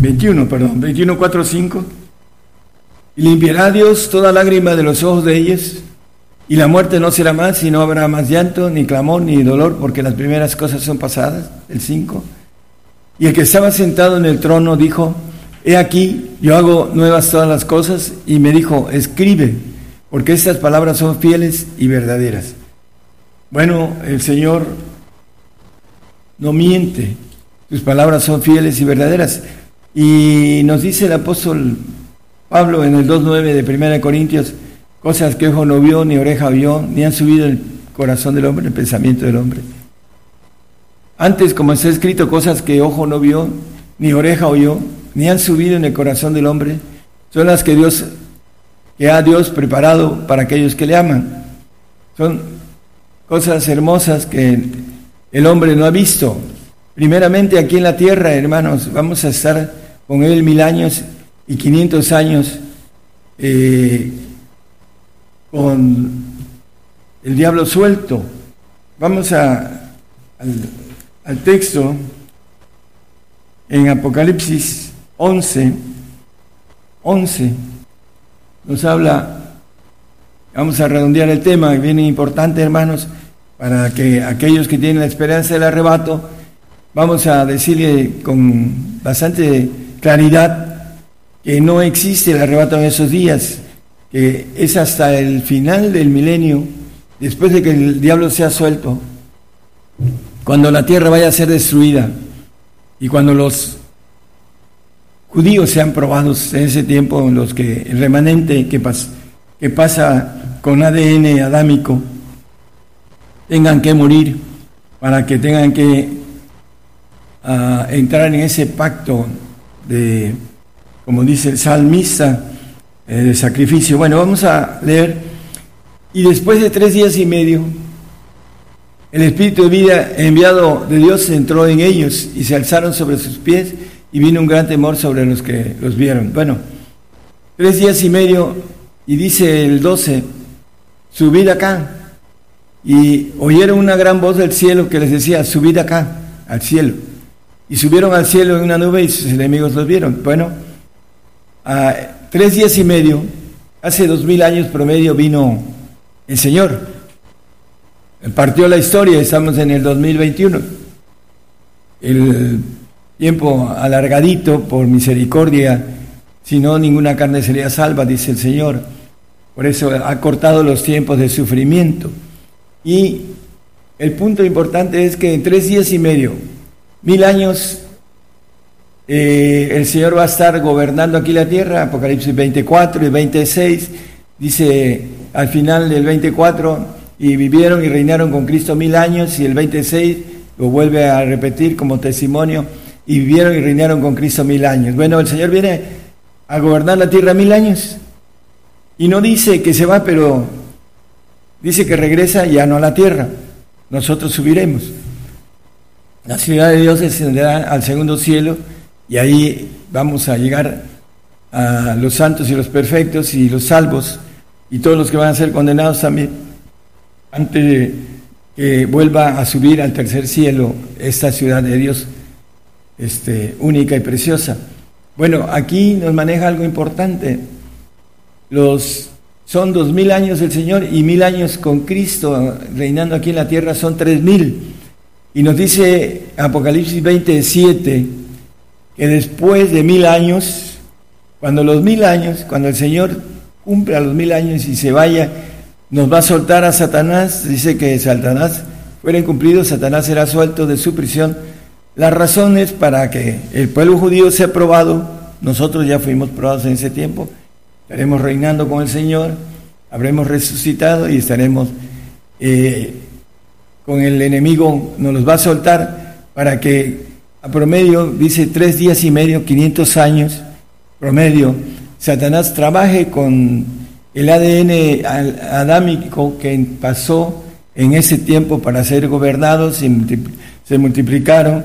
21, perdón, 21, 4, 5, y limpiará Dios toda lágrima de los ojos de ellos, y la muerte no será más, y no habrá más llanto, ni clamor, ni dolor, porque las primeras cosas son pasadas, el 5. Y el que estaba sentado en el trono dijo, he aquí, yo hago nuevas todas las cosas, y me dijo, escribe porque estas palabras son fieles y verdaderas. Bueno, el Señor no miente, sus palabras son fieles y verdaderas. Y nos dice el apóstol Pablo en el 2.9 de 1 Corintios, cosas que ojo no vio, ni oreja vio, ni han subido el corazón del hombre, el pensamiento del hombre. Antes, como está escrito, cosas que ojo no vio, ni oreja oyó, ni han subido en el corazón del hombre, son las que Dios que ha Dios preparado para aquellos que le aman. Son cosas hermosas que el hombre no ha visto. Primeramente aquí en la tierra, hermanos, vamos a estar con Él mil años y quinientos años eh, con el diablo suelto. Vamos a, al, al texto en Apocalipsis 11, 11 nos habla, vamos a redondear el tema, viene importante hermanos, para que aquellos que tienen la esperanza del arrebato, vamos a decirle con bastante claridad que no existe el arrebato en esos días, que es hasta el final del milenio, después de que el diablo sea suelto, cuando la tierra vaya a ser destruida y cuando los judíos sean probados en ese tiempo, los que el remanente que, que pasa con ADN adámico tengan que morir para que tengan que ah, entrar en ese pacto de, como dice el salmista, eh, de sacrificio. Bueno, vamos a leer. Y después de tres días y medio, el Espíritu de vida enviado de Dios entró en ellos y se alzaron sobre sus pies y vino un gran temor sobre los que los vieron. Bueno, tres días y medio, y dice el 12, subid acá. Y oyeron una gran voz del cielo que les decía, subid acá, al cielo. Y subieron al cielo en una nube y sus enemigos los vieron. Bueno, a tres días y medio, hace dos mil años promedio, vino el Señor. Partió la historia, estamos en el 2021. El tiempo alargadito por misericordia, si no ninguna carne sería salva, dice el Señor. Por eso ha cortado los tiempos de sufrimiento. Y el punto importante es que en tres días y medio, mil años, eh, el Señor va a estar gobernando aquí la tierra, Apocalipsis 24 y 26, dice al final del 24, y vivieron y reinaron con Cristo mil años, y el 26 lo vuelve a repetir como testimonio y vivieron y reinaron con Cristo mil años. Bueno, el Señor viene a gobernar la tierra mil años y no dice que se va, pero dice que regresa ya no a la tierra. Nosotros subiremos. La ciudad de Dios descenderá al segundo cielo y ahí vamos a llegar a los santos y los perfectos y los salvos y todos los que van a ser condenados también antes de que vuelva a subir al tercer cielo esta ciudad de Dios este, única y preciosa. Bueno, aquí nos maneja algo importante. Los, son dos mil años del Señor y mil años con Cristo reinando aquí en la tierra son tres mil. Y nos dice Apocalipsis 27 que después de mil años, cuando los mil años, cuando el Señor cumpla los mil años y se vaya, nos va a soltar a Satanás, dice que Satanás fuera cumplido, Satanás será suelto de su prisión. La razón es para que el pueblo judío sea probado, nosotros ya fuimos probados en ese tiempo, estaremos reinando con el Señor, habremos resucitado y estaremos eh, con el enemigo, nos los va a soltar para que a promedio, dice tres días y medio, 500 años, promedio, Satanás trabaje con el ADN adámico que pasó en ese tiempo para ser gobernados, y se multiplicaron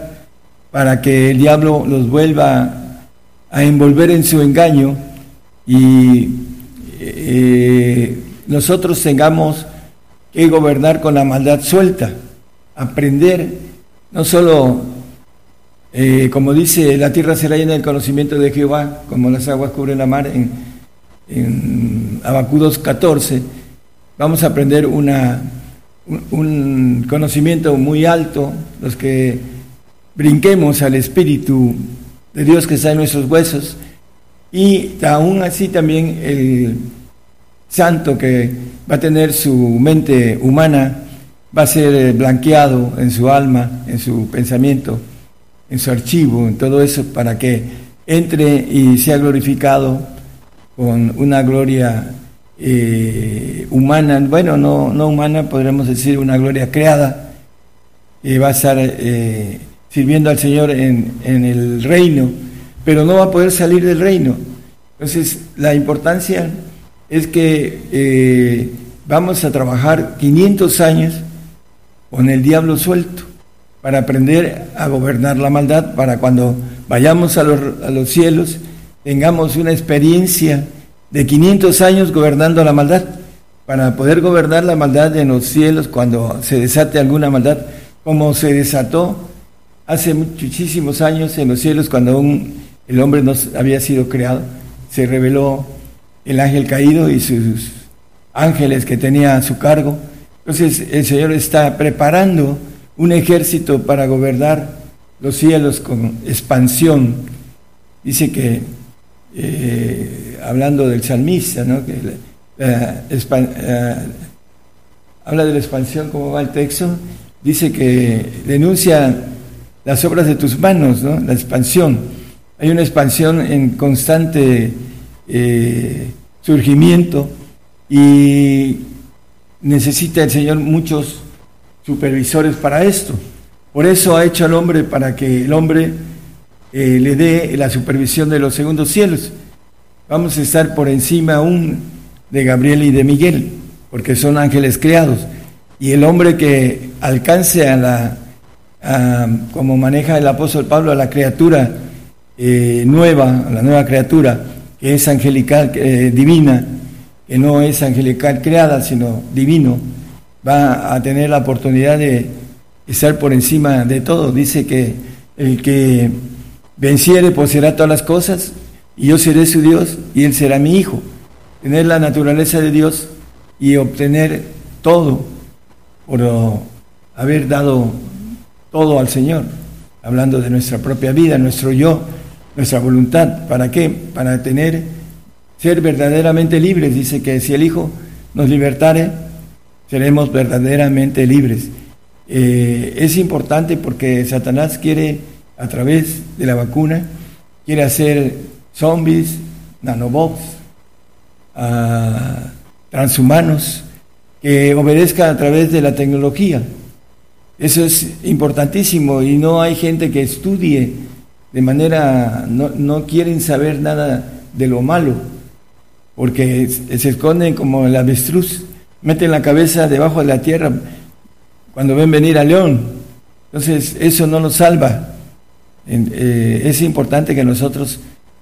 para que el diablo los vuelva a envolver en su engaño y eh, nosotros tengamos que gobernar con la maldad suelta, aprender no solo eh, como dice, la tierra será llena del conocimiento de Jehová, como las aguas cubren la mar en, en 14. Vamos a aprender una, un, conocimiento muy alto, los que brinquemos al Espíritu de Dios que está en nuestros huesos, y aún así también el santo que va a tener su mente humana va a ser blanqueado en su alma, en su pensamiento en su archivo, en todo eso, para que entre y sea glorificado con una gloria eh, humana, bueno, no, no humana, podríamos decir una gloria creada, y va a estar eh, sirviendo al Señor en, el reino, pero no va a poder salir del reino. Entonces, la importancia es que eh, vamos a trabajar 500 años con el diablo suelto para aprender a gobernar la maldad, para cuando vayamos a los, cielos tengamos una experiencia de 500 años gobernando la maldad, para poder gobernar la maldad en los cielos cuando se desate alguna maldad, como se desató hace muchísimos años en los cielos cuando aún el hombre no había sido creado, se reveló el ángel caído y sus ángeles que tenía a su cargo. Entonces el Señor está preparando un ejército para gobernar los cielos con expansión. Dice que, eh, hablando del salmista, ¿no? que eh, habla de la expansión, como va el texto, dice que denuncia las obras de tus manos, ¿no? la expansión. Hay una expansión en constante eh, surgimiento y necesita el Señor muchos supervisores para esto. Por eso ha hecho al hombre para que el hombre eh, le dé la supervisión de los segundos cielos. Vamos a estar por encima aún de Gabriel y de Miguel, porque son ángeles creados. Y el hombre que alcance a la, como maneja el apóstol Pablo, a la criatura eh, nueva, la nueva criatura, que es angelical, eh, divina, que no es angelical creada, sino divino, va a tener la oportunidad de estar por encima de todo. Dice que el que venciere poseerá todas las cosas y yo seré su Dios y él será mi hijo. Tener la naturaleza de Dios y obtener todo por haber dado todo al Señor, hablando de nuestra propia vida, nuestro yo, nuestra voluntad. ¿Para qué? Para tener, ser verdaderamente libres. Dice que si el Hijo nos libertare, seremos verdaderamente libres. Eh, es importante porque Satanás quiere, a través de la vacuna, quiere hacer zombies, nanobots, transhumanos, que obedezcan a través de la tecnología. Eso es importantísimo y no hay gente que estudie de manera, no, no quieren saber nada de lo malo, porque se esconden como el avestruz meten la cabeza debajo de la tierra cuando ven venir a león. Entonces, eso no nos salva. Eh, es importante que nosotros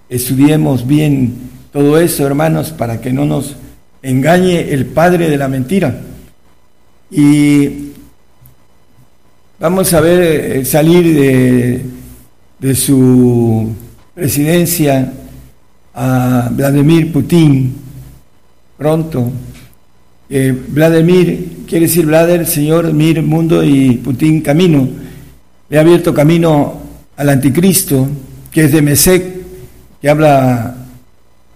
estudiemos bien todo eso, hermanos, para que no nos engañe el padre de la mentira. Y vamos a ver eh, salir de, su presidencia a Vladimir Putin pronto eh, Vladimir quiere decir Vladimir, Señor, Mir, mundo y Putin, camino. le ha abierto camino al anticristo, que es de Mesec, que habla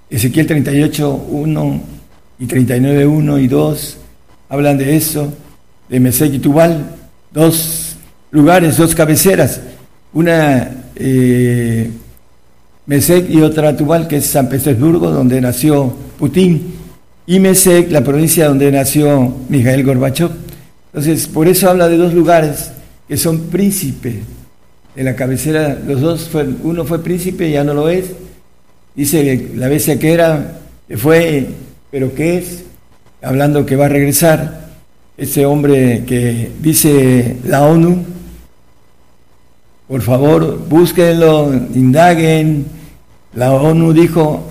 Ezequiel 38, 1 y 39, 1 y 2, hablan de eso, de Mesec y Tubal, dos lugares, dos cabeceras, una eh, Mesec y otra Tubal, que es San Petersburgo, donde nació Putin, y Mesec, la provincia donde nació Mijael Gorbachev. Entonces, por eso habla de dos lugares que son príncipes de la cabecera, los dos, fue, uno fue príncipe, ya no lo es, dice la bestia que era, fue, pero que es, hablando que va a regresar, ese hombre que dice la ONU, por favor, búsquenlo, indaguen, la ONU dijo,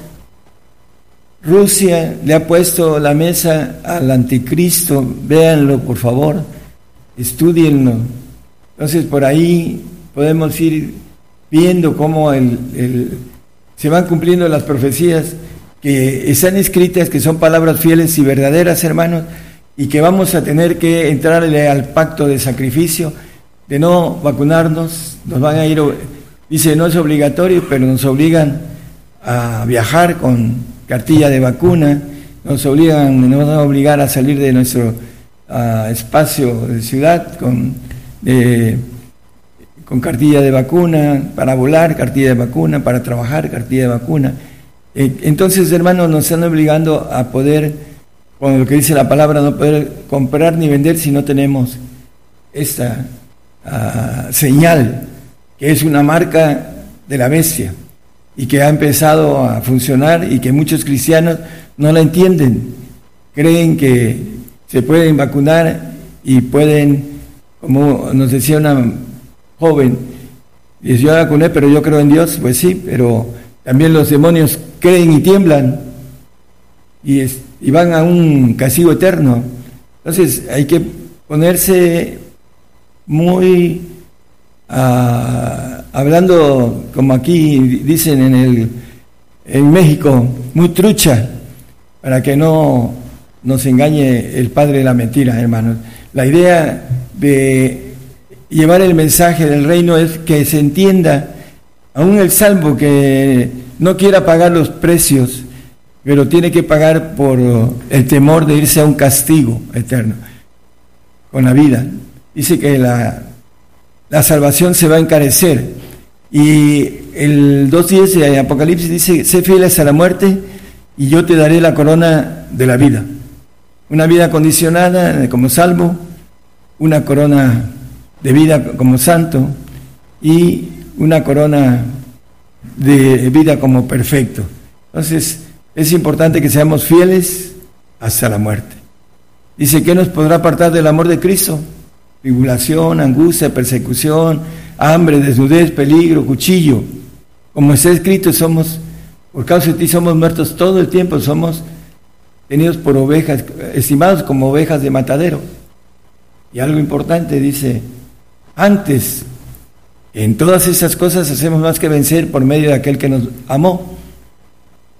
Rusia le ha puesto la mesa al anticristo, véanlo por favor, estudienlo. Entonces por ahí podemos ir viendo cómo se van cumpliendo las profecías que están escritas, que son palabras fieles y verdaderas, hermanos, y que vamos a tener que entrarle al pacto de sacrificio, de no vacunarnos, nos van a ir, dice, no es obligatorio, pero nos obligan a viajar con cartilla de vacuna, nos obligan, nos van a obligar a salir de nuestro ah, espacio de ciudad con, con cartilla de vacuna, para volar, cartilla de vacuna, para trabajar, cartilla de vacuna. Eh, entonces, hermanos, nos están obligando a poder, con lo que dice la palabra, no poder comprar ni vender si no tenemos esta ah, señal, que es una marca de la bestia y que ha empezado a funcionar y que muchos cristianos no la entienden. Creen que se pueden vacunar y pueden, como nos decía una joven, dice, yo vacuné, pero yo creo en Dios, pues sí, pero también los demonios creen y tiemblan y, y van a un castigo eterno. Entonces hay que ponerse muy hablando como aquí dicen en, el, en México, muy trucha, para que no nos engañe el padre de la mentira, hermanos. La idea de llevar el mensaje del reino es que se entienda, aún el salvo que no quiera pagar los precios, pero tiene que pagar por el temor de irse a un castigo eterno con la vida. Dice que la la salvación se va a encarecer. Y el 2.10 de Apocalipsis dice, sé fiel hasta la muerte y yo te daré la corona de la vida. Una vida condicionada como salvo, una corona de vida como santo y una corona de vida como perfecto. Entonces, es importante que seamos fieles hasta la muerte. Dice, ¿qué nos podrá apartar del amor de Cristo? Tribulación, angustia, persecución, hambre, desnudez, peligro, cuchillo. Como está escrito, somos, por causa de ti somos muertos todo el tiempo, somos tenidos por ovejas, estimados como ovejas de matadero. Y algo importante dice, antes, en todas esas cosas hacemos más que vencer por medio de aquel que nos amó.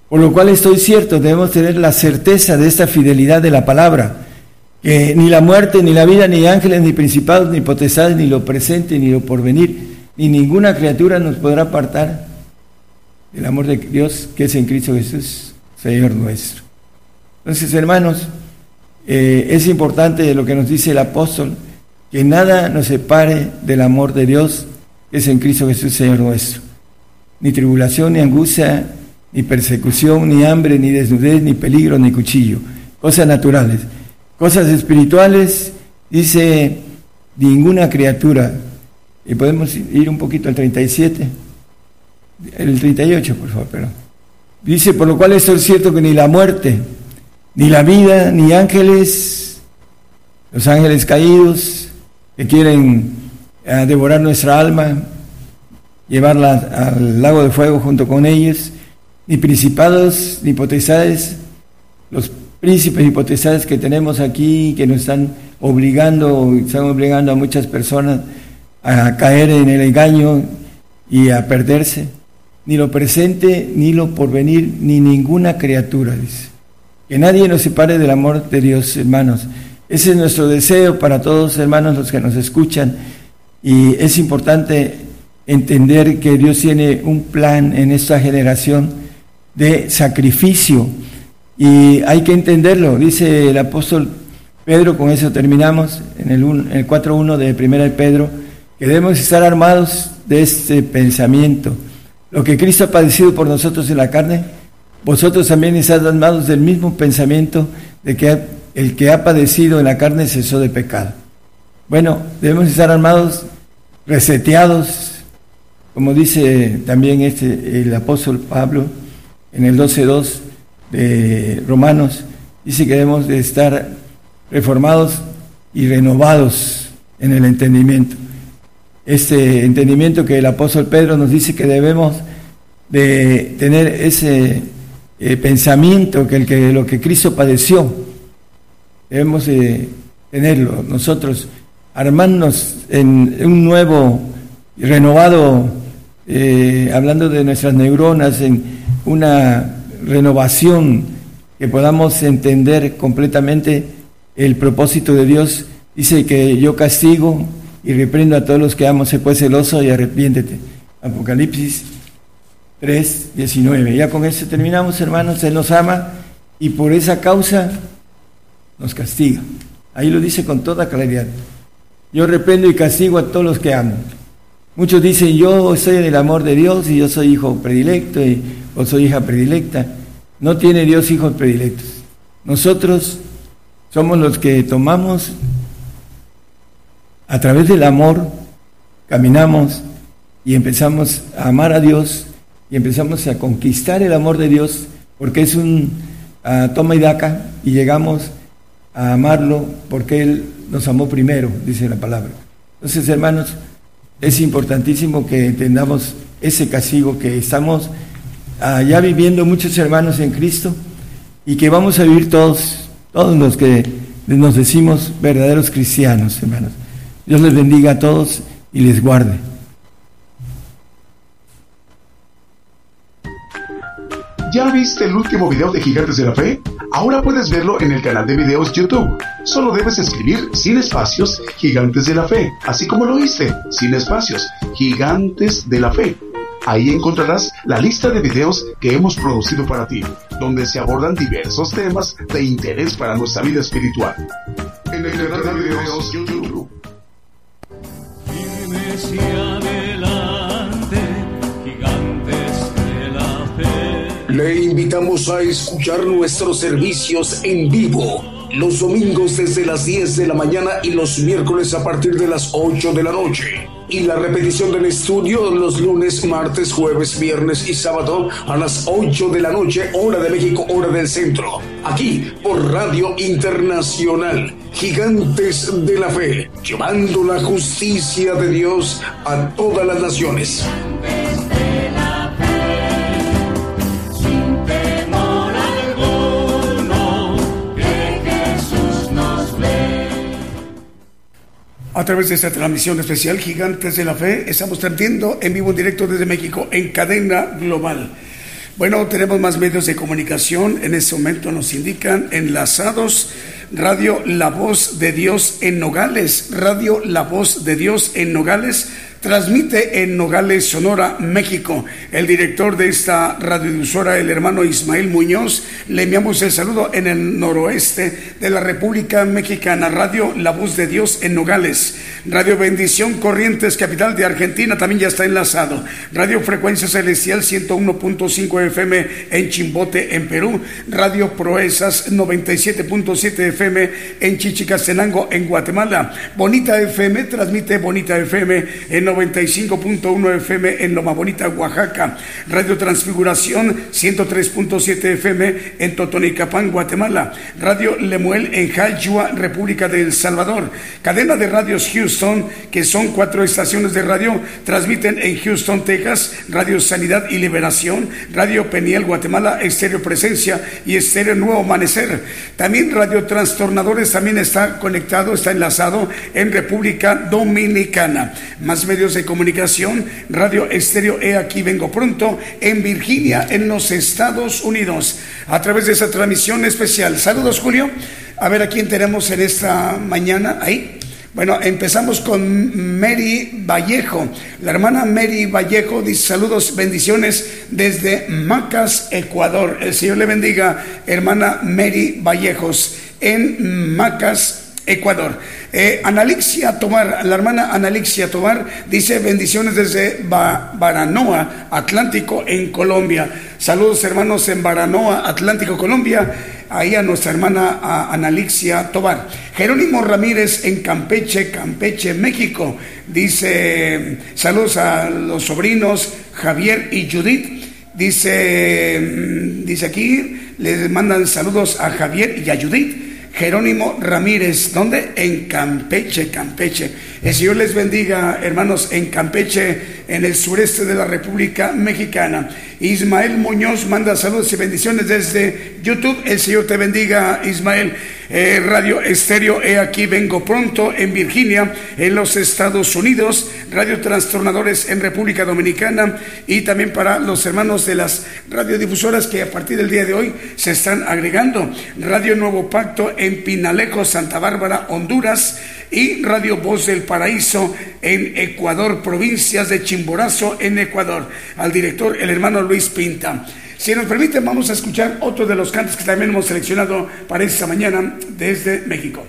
Por lo cual estoy cierto, debemos tener la certeza de esta fidelidad de la palabra que ni la muerte, ni la vida, ni ángeles, ni principados, ni potestades, ni lo presente, ni lo porvenir, ni ninguna criatura nos podrá apartar del amor de Dios que es en Cristo Jesús, Señor nuestro. Entonces, hermanos, eh, es importante lo que nos dice el apóstol, que nada nos separe del amor de Dios que es en Cristo Jesús, Señor nuestro. Ni tribulación, ni angustia, ni persecución, ni hambre, ni desnudez, ni peligro, ni cuchillo. Cosas naturales Cosas espirituales, dice ninguna criatura. Y podemos ir un poquito al 37, el 38, por favor, pero. Dice, por lo cual esto es cierto que ni la muerte, ni la vida, ni ángeles, los ángeles caídos que quieren eh, devorar nuestra alma, llevarla al lago de fuego junto con ellos, ni principados, ni potestades, los príncipes y potestades que tenemos aquí, que nos están obligando, están obligando a muchas personas a caer en el engaño y a perderse. Ni lo presente, ni lo porvenir, ni ninguna criatura. Que nadie nos separe del amor de Dios, hermanos. Ese es nuestro deseo para todos, hermanos, los que nos escuchan, y es importante entender que Dios tiene un plan en esta generación de sacrificio y hay que entenderlo, dice el apóstol Pedro, con eso terminamos, en el, el 4.1 de Primera de Pedro, que debemos estar armados de este pensamiento. Lo que Cristo ha padecido por nosotros en la carne, vosotros también estáis armados del mismo pensamiento de que el que ha padecido en la carne cesó de pecado. Bueno, debemos estar armados, reseteados, como dice también este, el apóstol Pablo en el 12.2 de Romanos, dice que debemos de estar reformados y renovados en el entendimiento. Este entendimiento que el apóstol Pedro nos dice que debemos de tener ese eh, pensamiento que, el que lo que Cristo padeció, debemos de tenerlo nosotros, armarnos en un nuevo renovado, eh, hablando de nuestras neuronas, en una renovación que podamos entender completamente el propósito de Dios. Dice que yo castigo y reprendo a todos los que amo, se puede celoso y arrepiéntete. Apocalipsis 3, 19. Ya con eso terminamos, hermanos. Él nos ama y por esa causa nos castiga. Ahí lo dice con toda claridad. Yo reprendo y castigo a todos los que amo. Muchos dicen, yo soy en el amor de Dios y yo soy hijo predilecto soy hija predilecta. No tiene Dios hijos predilectos. Nosotros somos los que tomamos a través del amor, caminamos y empezamos a amar a Dios y empezamos a conquistar el amor de Dios porque es un toma y daca y llegamos a amarlo porque Él nos amó primero, dice la palabra. Entonces, hermanos, es importantísimo que entendamos ese castigo que estamos ya viviendo muchos hermanos en Cristo y que vamos a vivir todos todos los que nos decimos verdaderos cristianos, hermanos. Dios les bendiga a todos y les guarde. ¿Ya viste el último video de Gigantes de la Fe? Ahora puedes verlo en el canal de videos YouTube. Solo debes escribir sin espacios Gigantes de la Fe, así como lo hice, sin espacios, Gigantes de la Fe Ahí encontrarás la lista de videos que hemos producido para ti, donde se abordan diversos temas de interés para nuestra vida espiritual. En el canal de videos YouTube. Le invitamos a escuchar nuestros servicios en vivo los domingos desde las 10 de la mañana y los miércoles a partir de las 8 de la noche. Y la repetición del estudio los lunes, martes, jueves, viernes y sábado a las 8 de la noche, hora de México, hora del centro. Aquí por Radio Internacional, Gigantes de la Fe, llevando la justicia de Dios a todas las naciones. A través de esta transmisión especial Gigantes de la Fe, estamos transmitiendo en vivo en directo desde México en cadena global. Bueno, tenemos más medios de comunicación. En este momento nos indican enlazados Radio La Voz de Dios en Nogales, Radio La Voz de Dios en Nogales transmite en Nogales, Sonora, México. El director de esta radiodifusora, el hermano Ismael Muñoz, le enviamos el saludo en el noroeste de la República Mexicana. Radio La Voz de Dios en Nogales. Radio Bendición Corrientes, capital de Argentina, también ya está enlazado. Radio Frecuencia Celestial 101.5 FM en Chimbote, en Perú. Radio Proezas 97.7 FM en Chichicastenango, en Guatemala. Bonita FM transmite Bonita FM en 95.1 FM en Loma Bonita, Oaxaca. Radio Transfiguración 103.7 FM en Totonicapán, Guatemala. Radio Lemuel en Jayua, República de El Salvador. Cadena de radios Houston, que son cuatro estaciones de radio, transmiten en Houston, Texas, Radio Sanidad y Liberación, Radio Peniel, Guatemala, Estéreo Presencia y Estéreo Nuevo Amanecer. También Radio Trastornadores también está conectado, está enlazado en República Dominicana. Más de comunicación, Radio Estéreo E Aquí Vengo Pronto, en Virginia, en los Estados Unidos, a través de esa transmisión especial. Saludos, Julio. A ver a quién tenemos en esta mañana. Ahí. Bueno, empezamos con Mary Vallejo. La hermana Mary Vallejo dice saludos, bendiciones desde Macas, Ecuador. El Señor le bendiga, hermana Mary Vallejos, en Macas, Ecuador. Eh, Analixia Tomar, la hermana Analixia Tomar dice bendiciones desde Baranoa, Atlántico, en Colombia. Saludos hermanos en Baranoa, Atlántico, Colombia. Ahí a nuestra hermana Analixia Tobar. Jerónimo Ramírez en Campeche, Campeche, México. Dice saludos a los sobrinos Javier y Judith. Dice, mm, dice aquí, les mandan saludos a Javier y a Judith Jerónimo Ramírez, ¿dónde? En Campeche, Campeche. El Señor les bendiga, hermanos, en Campeche, en el sureste de la República Mexicana. Ismael Muñoz manda saludos y bendiciones desde YouTube. El Señor te bendiga, Ismael. Eh, Radio Estéreo, he aquí, vengo pronto en Virginia, en los Estados Unidos. Radio Trastornadores en República Dominicana y también para los hermanos de las radiodifusoras que a partir del día de hoy se están agregando. Radio Nuevo Pacto en Pinalejo, Santa Bárbara, Honduras y Radio Voz del Paraíso en Ecuador, provincias de Chimborazo en Ecuador. Al director, el hermano Luis Pinta. Si nos permiten, vamos a escuchar otro de los cantos que también hemos seleccionado para esta mañana desde México.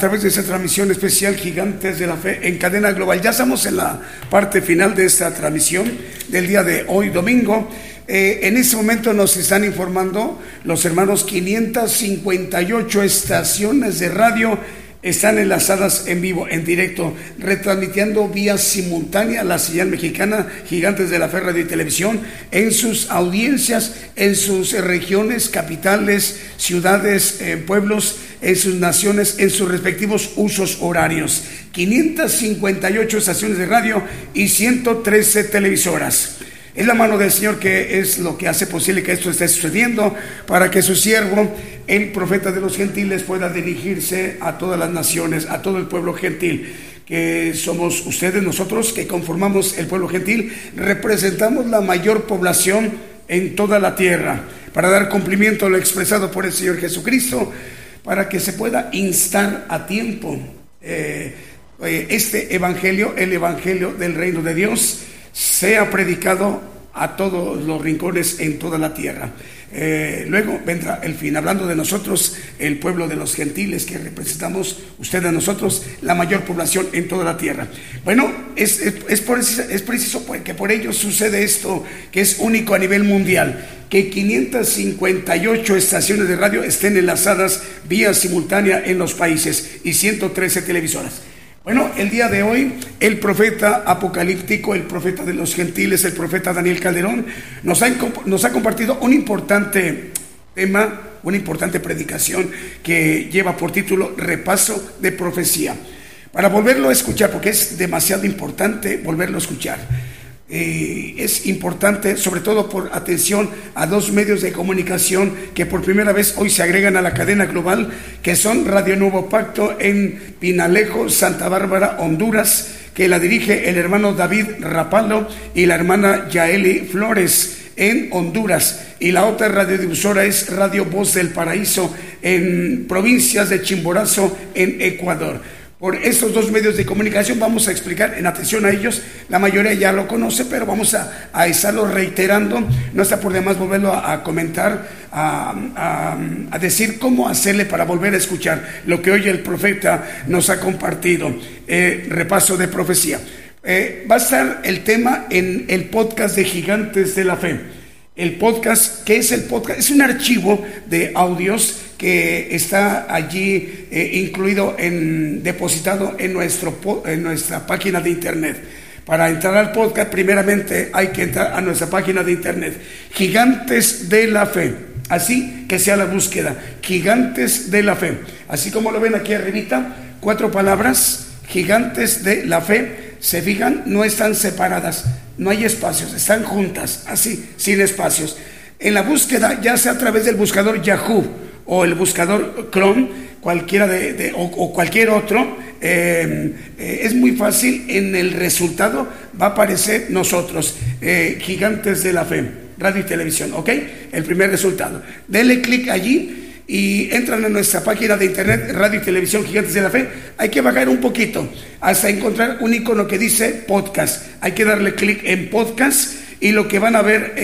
Través de esta transmisión especial Gigantes de la Fe en cadena global. Ya estamos en la parte final de esta transmisión del día de hoy, domingo. Eh, en este momento nos están informando los hermanos 558 estaciones de radio están enlazadas en vivo, en directo, retransmitiendo vía simultánea la señal mexicana Gigantes de la Fe Radio y Televisión en sus audiencias, en sus regiones, capitales, ciudades, eh, pueblos, en sus naciones, en sus respectivos usos horarios. 558 estaciones de radio y 113 televisoras. Es la mano del Señor que es lo que hace posible que esto esté sucediendo para que su siervo, el profeta de los gentiles, pueda dirigirse a todas las naciones, a todo el pueblo gentil que somos ustedes, nosotros que conformamos el pueblo gentil, representamos la mayor población en toda la tierra, para dar cumplimiento a lo expresado por el Señor Jesucristo, para que se pueda instar a tiempo eh, eh, este Evangelio, el Evangelio del reino de Dios, sea predicado a todos los rincones en toda la tierra. Eh, luego vendrá el fin, hablando de nosotros, el pueblo de los gentiles que representamos, usted a nosotros, la mayor población en toda la tierra. Bueno, es, es, es preciso que por ello sucede esto, que es único a nivel mundial, que 558 estaciones de radio estén enlazadas vía simultánea en los países y 113 televisoras. Bueno, el día de hoy el profeta apocalíptico, el profeta de los gentiles, el profeta Daniel Calderón, nos ha, compartido un importante tema, una importante predicación que lleva por título Repaso de Profecía. Para volverlo a escuchar, porque es demasiado importante volverlo a escuchar. Eh, es importante, sobre todo por atención a dos medios de comunicación que por primera vez hoy se agregan a la cadena global, que son Radio Nuevo Pacto en Pinalejo, Santa Bárbara, Honduras, que la dirige el hermano David Rapalo y la hermana Yaeli Flores en Honduras. Y la otra radiodifusora es Radio Voz del Paraíso en provincias de Chimborazo, en Ecuador por estos dos medios de comunicación. Vamos a explicar en atención a ellos. La mayoría ya lo conoce, pero vamos a, estarlo reiterando. No está por demás volverlo a, comentar, a, decir cómo hacerle para volver a escuchar lo que hoy el profeta nos ha compartido. Eh, repaso de profecía. Eh, va a estar el tema en el podcast de Gigantes de la Fe el podcast, ¿qué es el podcast? Es un archivo de audios que está allí eh, incluido en, depositado en, nuestro, en nuestra página de internet. Para entrar al podcast, primeramente hay que entrar a nuestra página de internet, Gigantes de la Fe. Así que sea la búsqueda, Gigantes de la Fe. Así como lo ven aquí arribita, cuatro palabras, Gigantes de la Fe se fijan, no están separadas, no hay espacios, están juntas, así, sin espacios. En la búsqueda, ya sea a través del buscador Yahoo o el buscador Chrome, cualquiera de, o, cualquier otro, eh, eh, es muy fácil, en el resultado va a aparecer nosotros, eh, gigantes de la fe, radio y televisión, ¿ok? El primer resultado. Denle clic allí y entran a nuestra página de internet, Radio y Televisión Gigantes de la Fe, hay que bajar un poquito hasta encontrar un icono que dice podcast. Hay que darle clic en podcast y lo que van a ver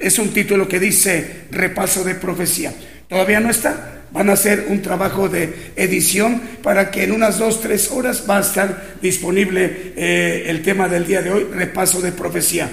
es un título que dice repaso de profecía. Todavía no está. Van a hacer un trabajo de edición para que en unas dos, tres horas va a estar disponible eh, el tema del día de hoy, repaso de profecía.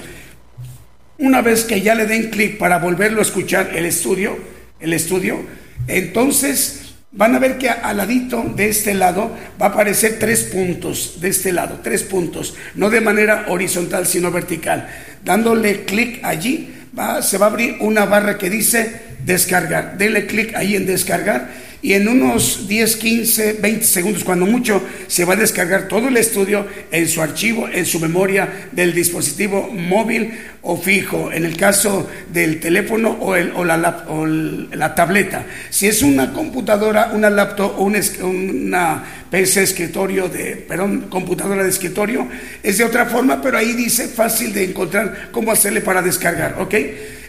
Una vez que ya le den clic para volverlo a escuchar el estudio, el estudio, entonces, van a ver que al ladito de este lado va a aparecer tres puntos, de este lado, tres puntos, no de manera horizontal, sino vertical. Dándole clic allí, se va a abrir una barra que dice descargar. Dele clic ahí en descargar y en unos 10, 15, 20 segundos, cuando mucho, se va a descargar todo el estudio en su archivo, en su memoria del dispositivo móvil o fijo, en el caso del teléfono o, el, la, la, tableta. Si es una computadora, una laptop o una, una PC escritorio de, perdón, computadora de escritorio, es de otra forma, pero ahí dice fácil de encontrar cómo hacerle para descargar, ¿ok?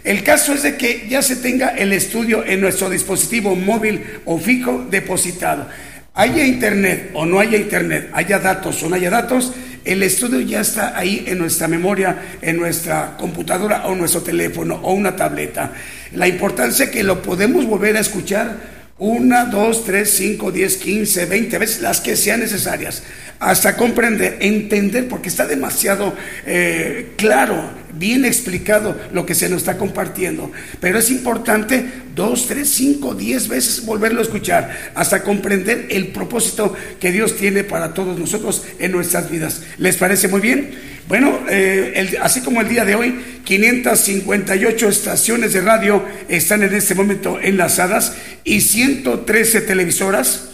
El caso es de que ya se tenga el estudio en nuestro dispositivo móvil o fijo depositado. Haya internet o no haya internet, haya datos o no haya datos, el estudio ya está ahí en nuestra memoria, en nuestra computadora o nuestro teléfono o una tableta. La importancia que lo podemos volver a escuchar una, dos, tres, cinco, diez, quince, veinte veces, las que sean necesarias, hasta comprender, entender, porque está demasiado eh, claro, bien explicado lo que se nos está compartiendo. Pero es importante dos, tres, cinco, diez veces volverlo a escuchar, hasta comprender el propósito que Dios tiene para todos nosotros en nuestras vidas. ¿Les parece muy bien? Bueno, eh, así como el día de hoy, 558 estaciones de radio están en este momento enlazadas y 113 televisoras.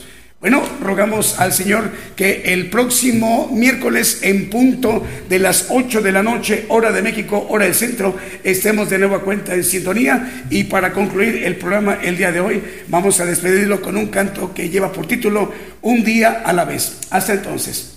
Bueno, rogamos al Señor que el próximo miércoles en punto de las 8 de la noche, hora de México, hora del centro, estemos de nuevo a cuenta en sintonía. Y para concluir el programa el día de hoy, vamos a despedirlo con un canto que lleva por título Un día a la vez. Hasta entonces.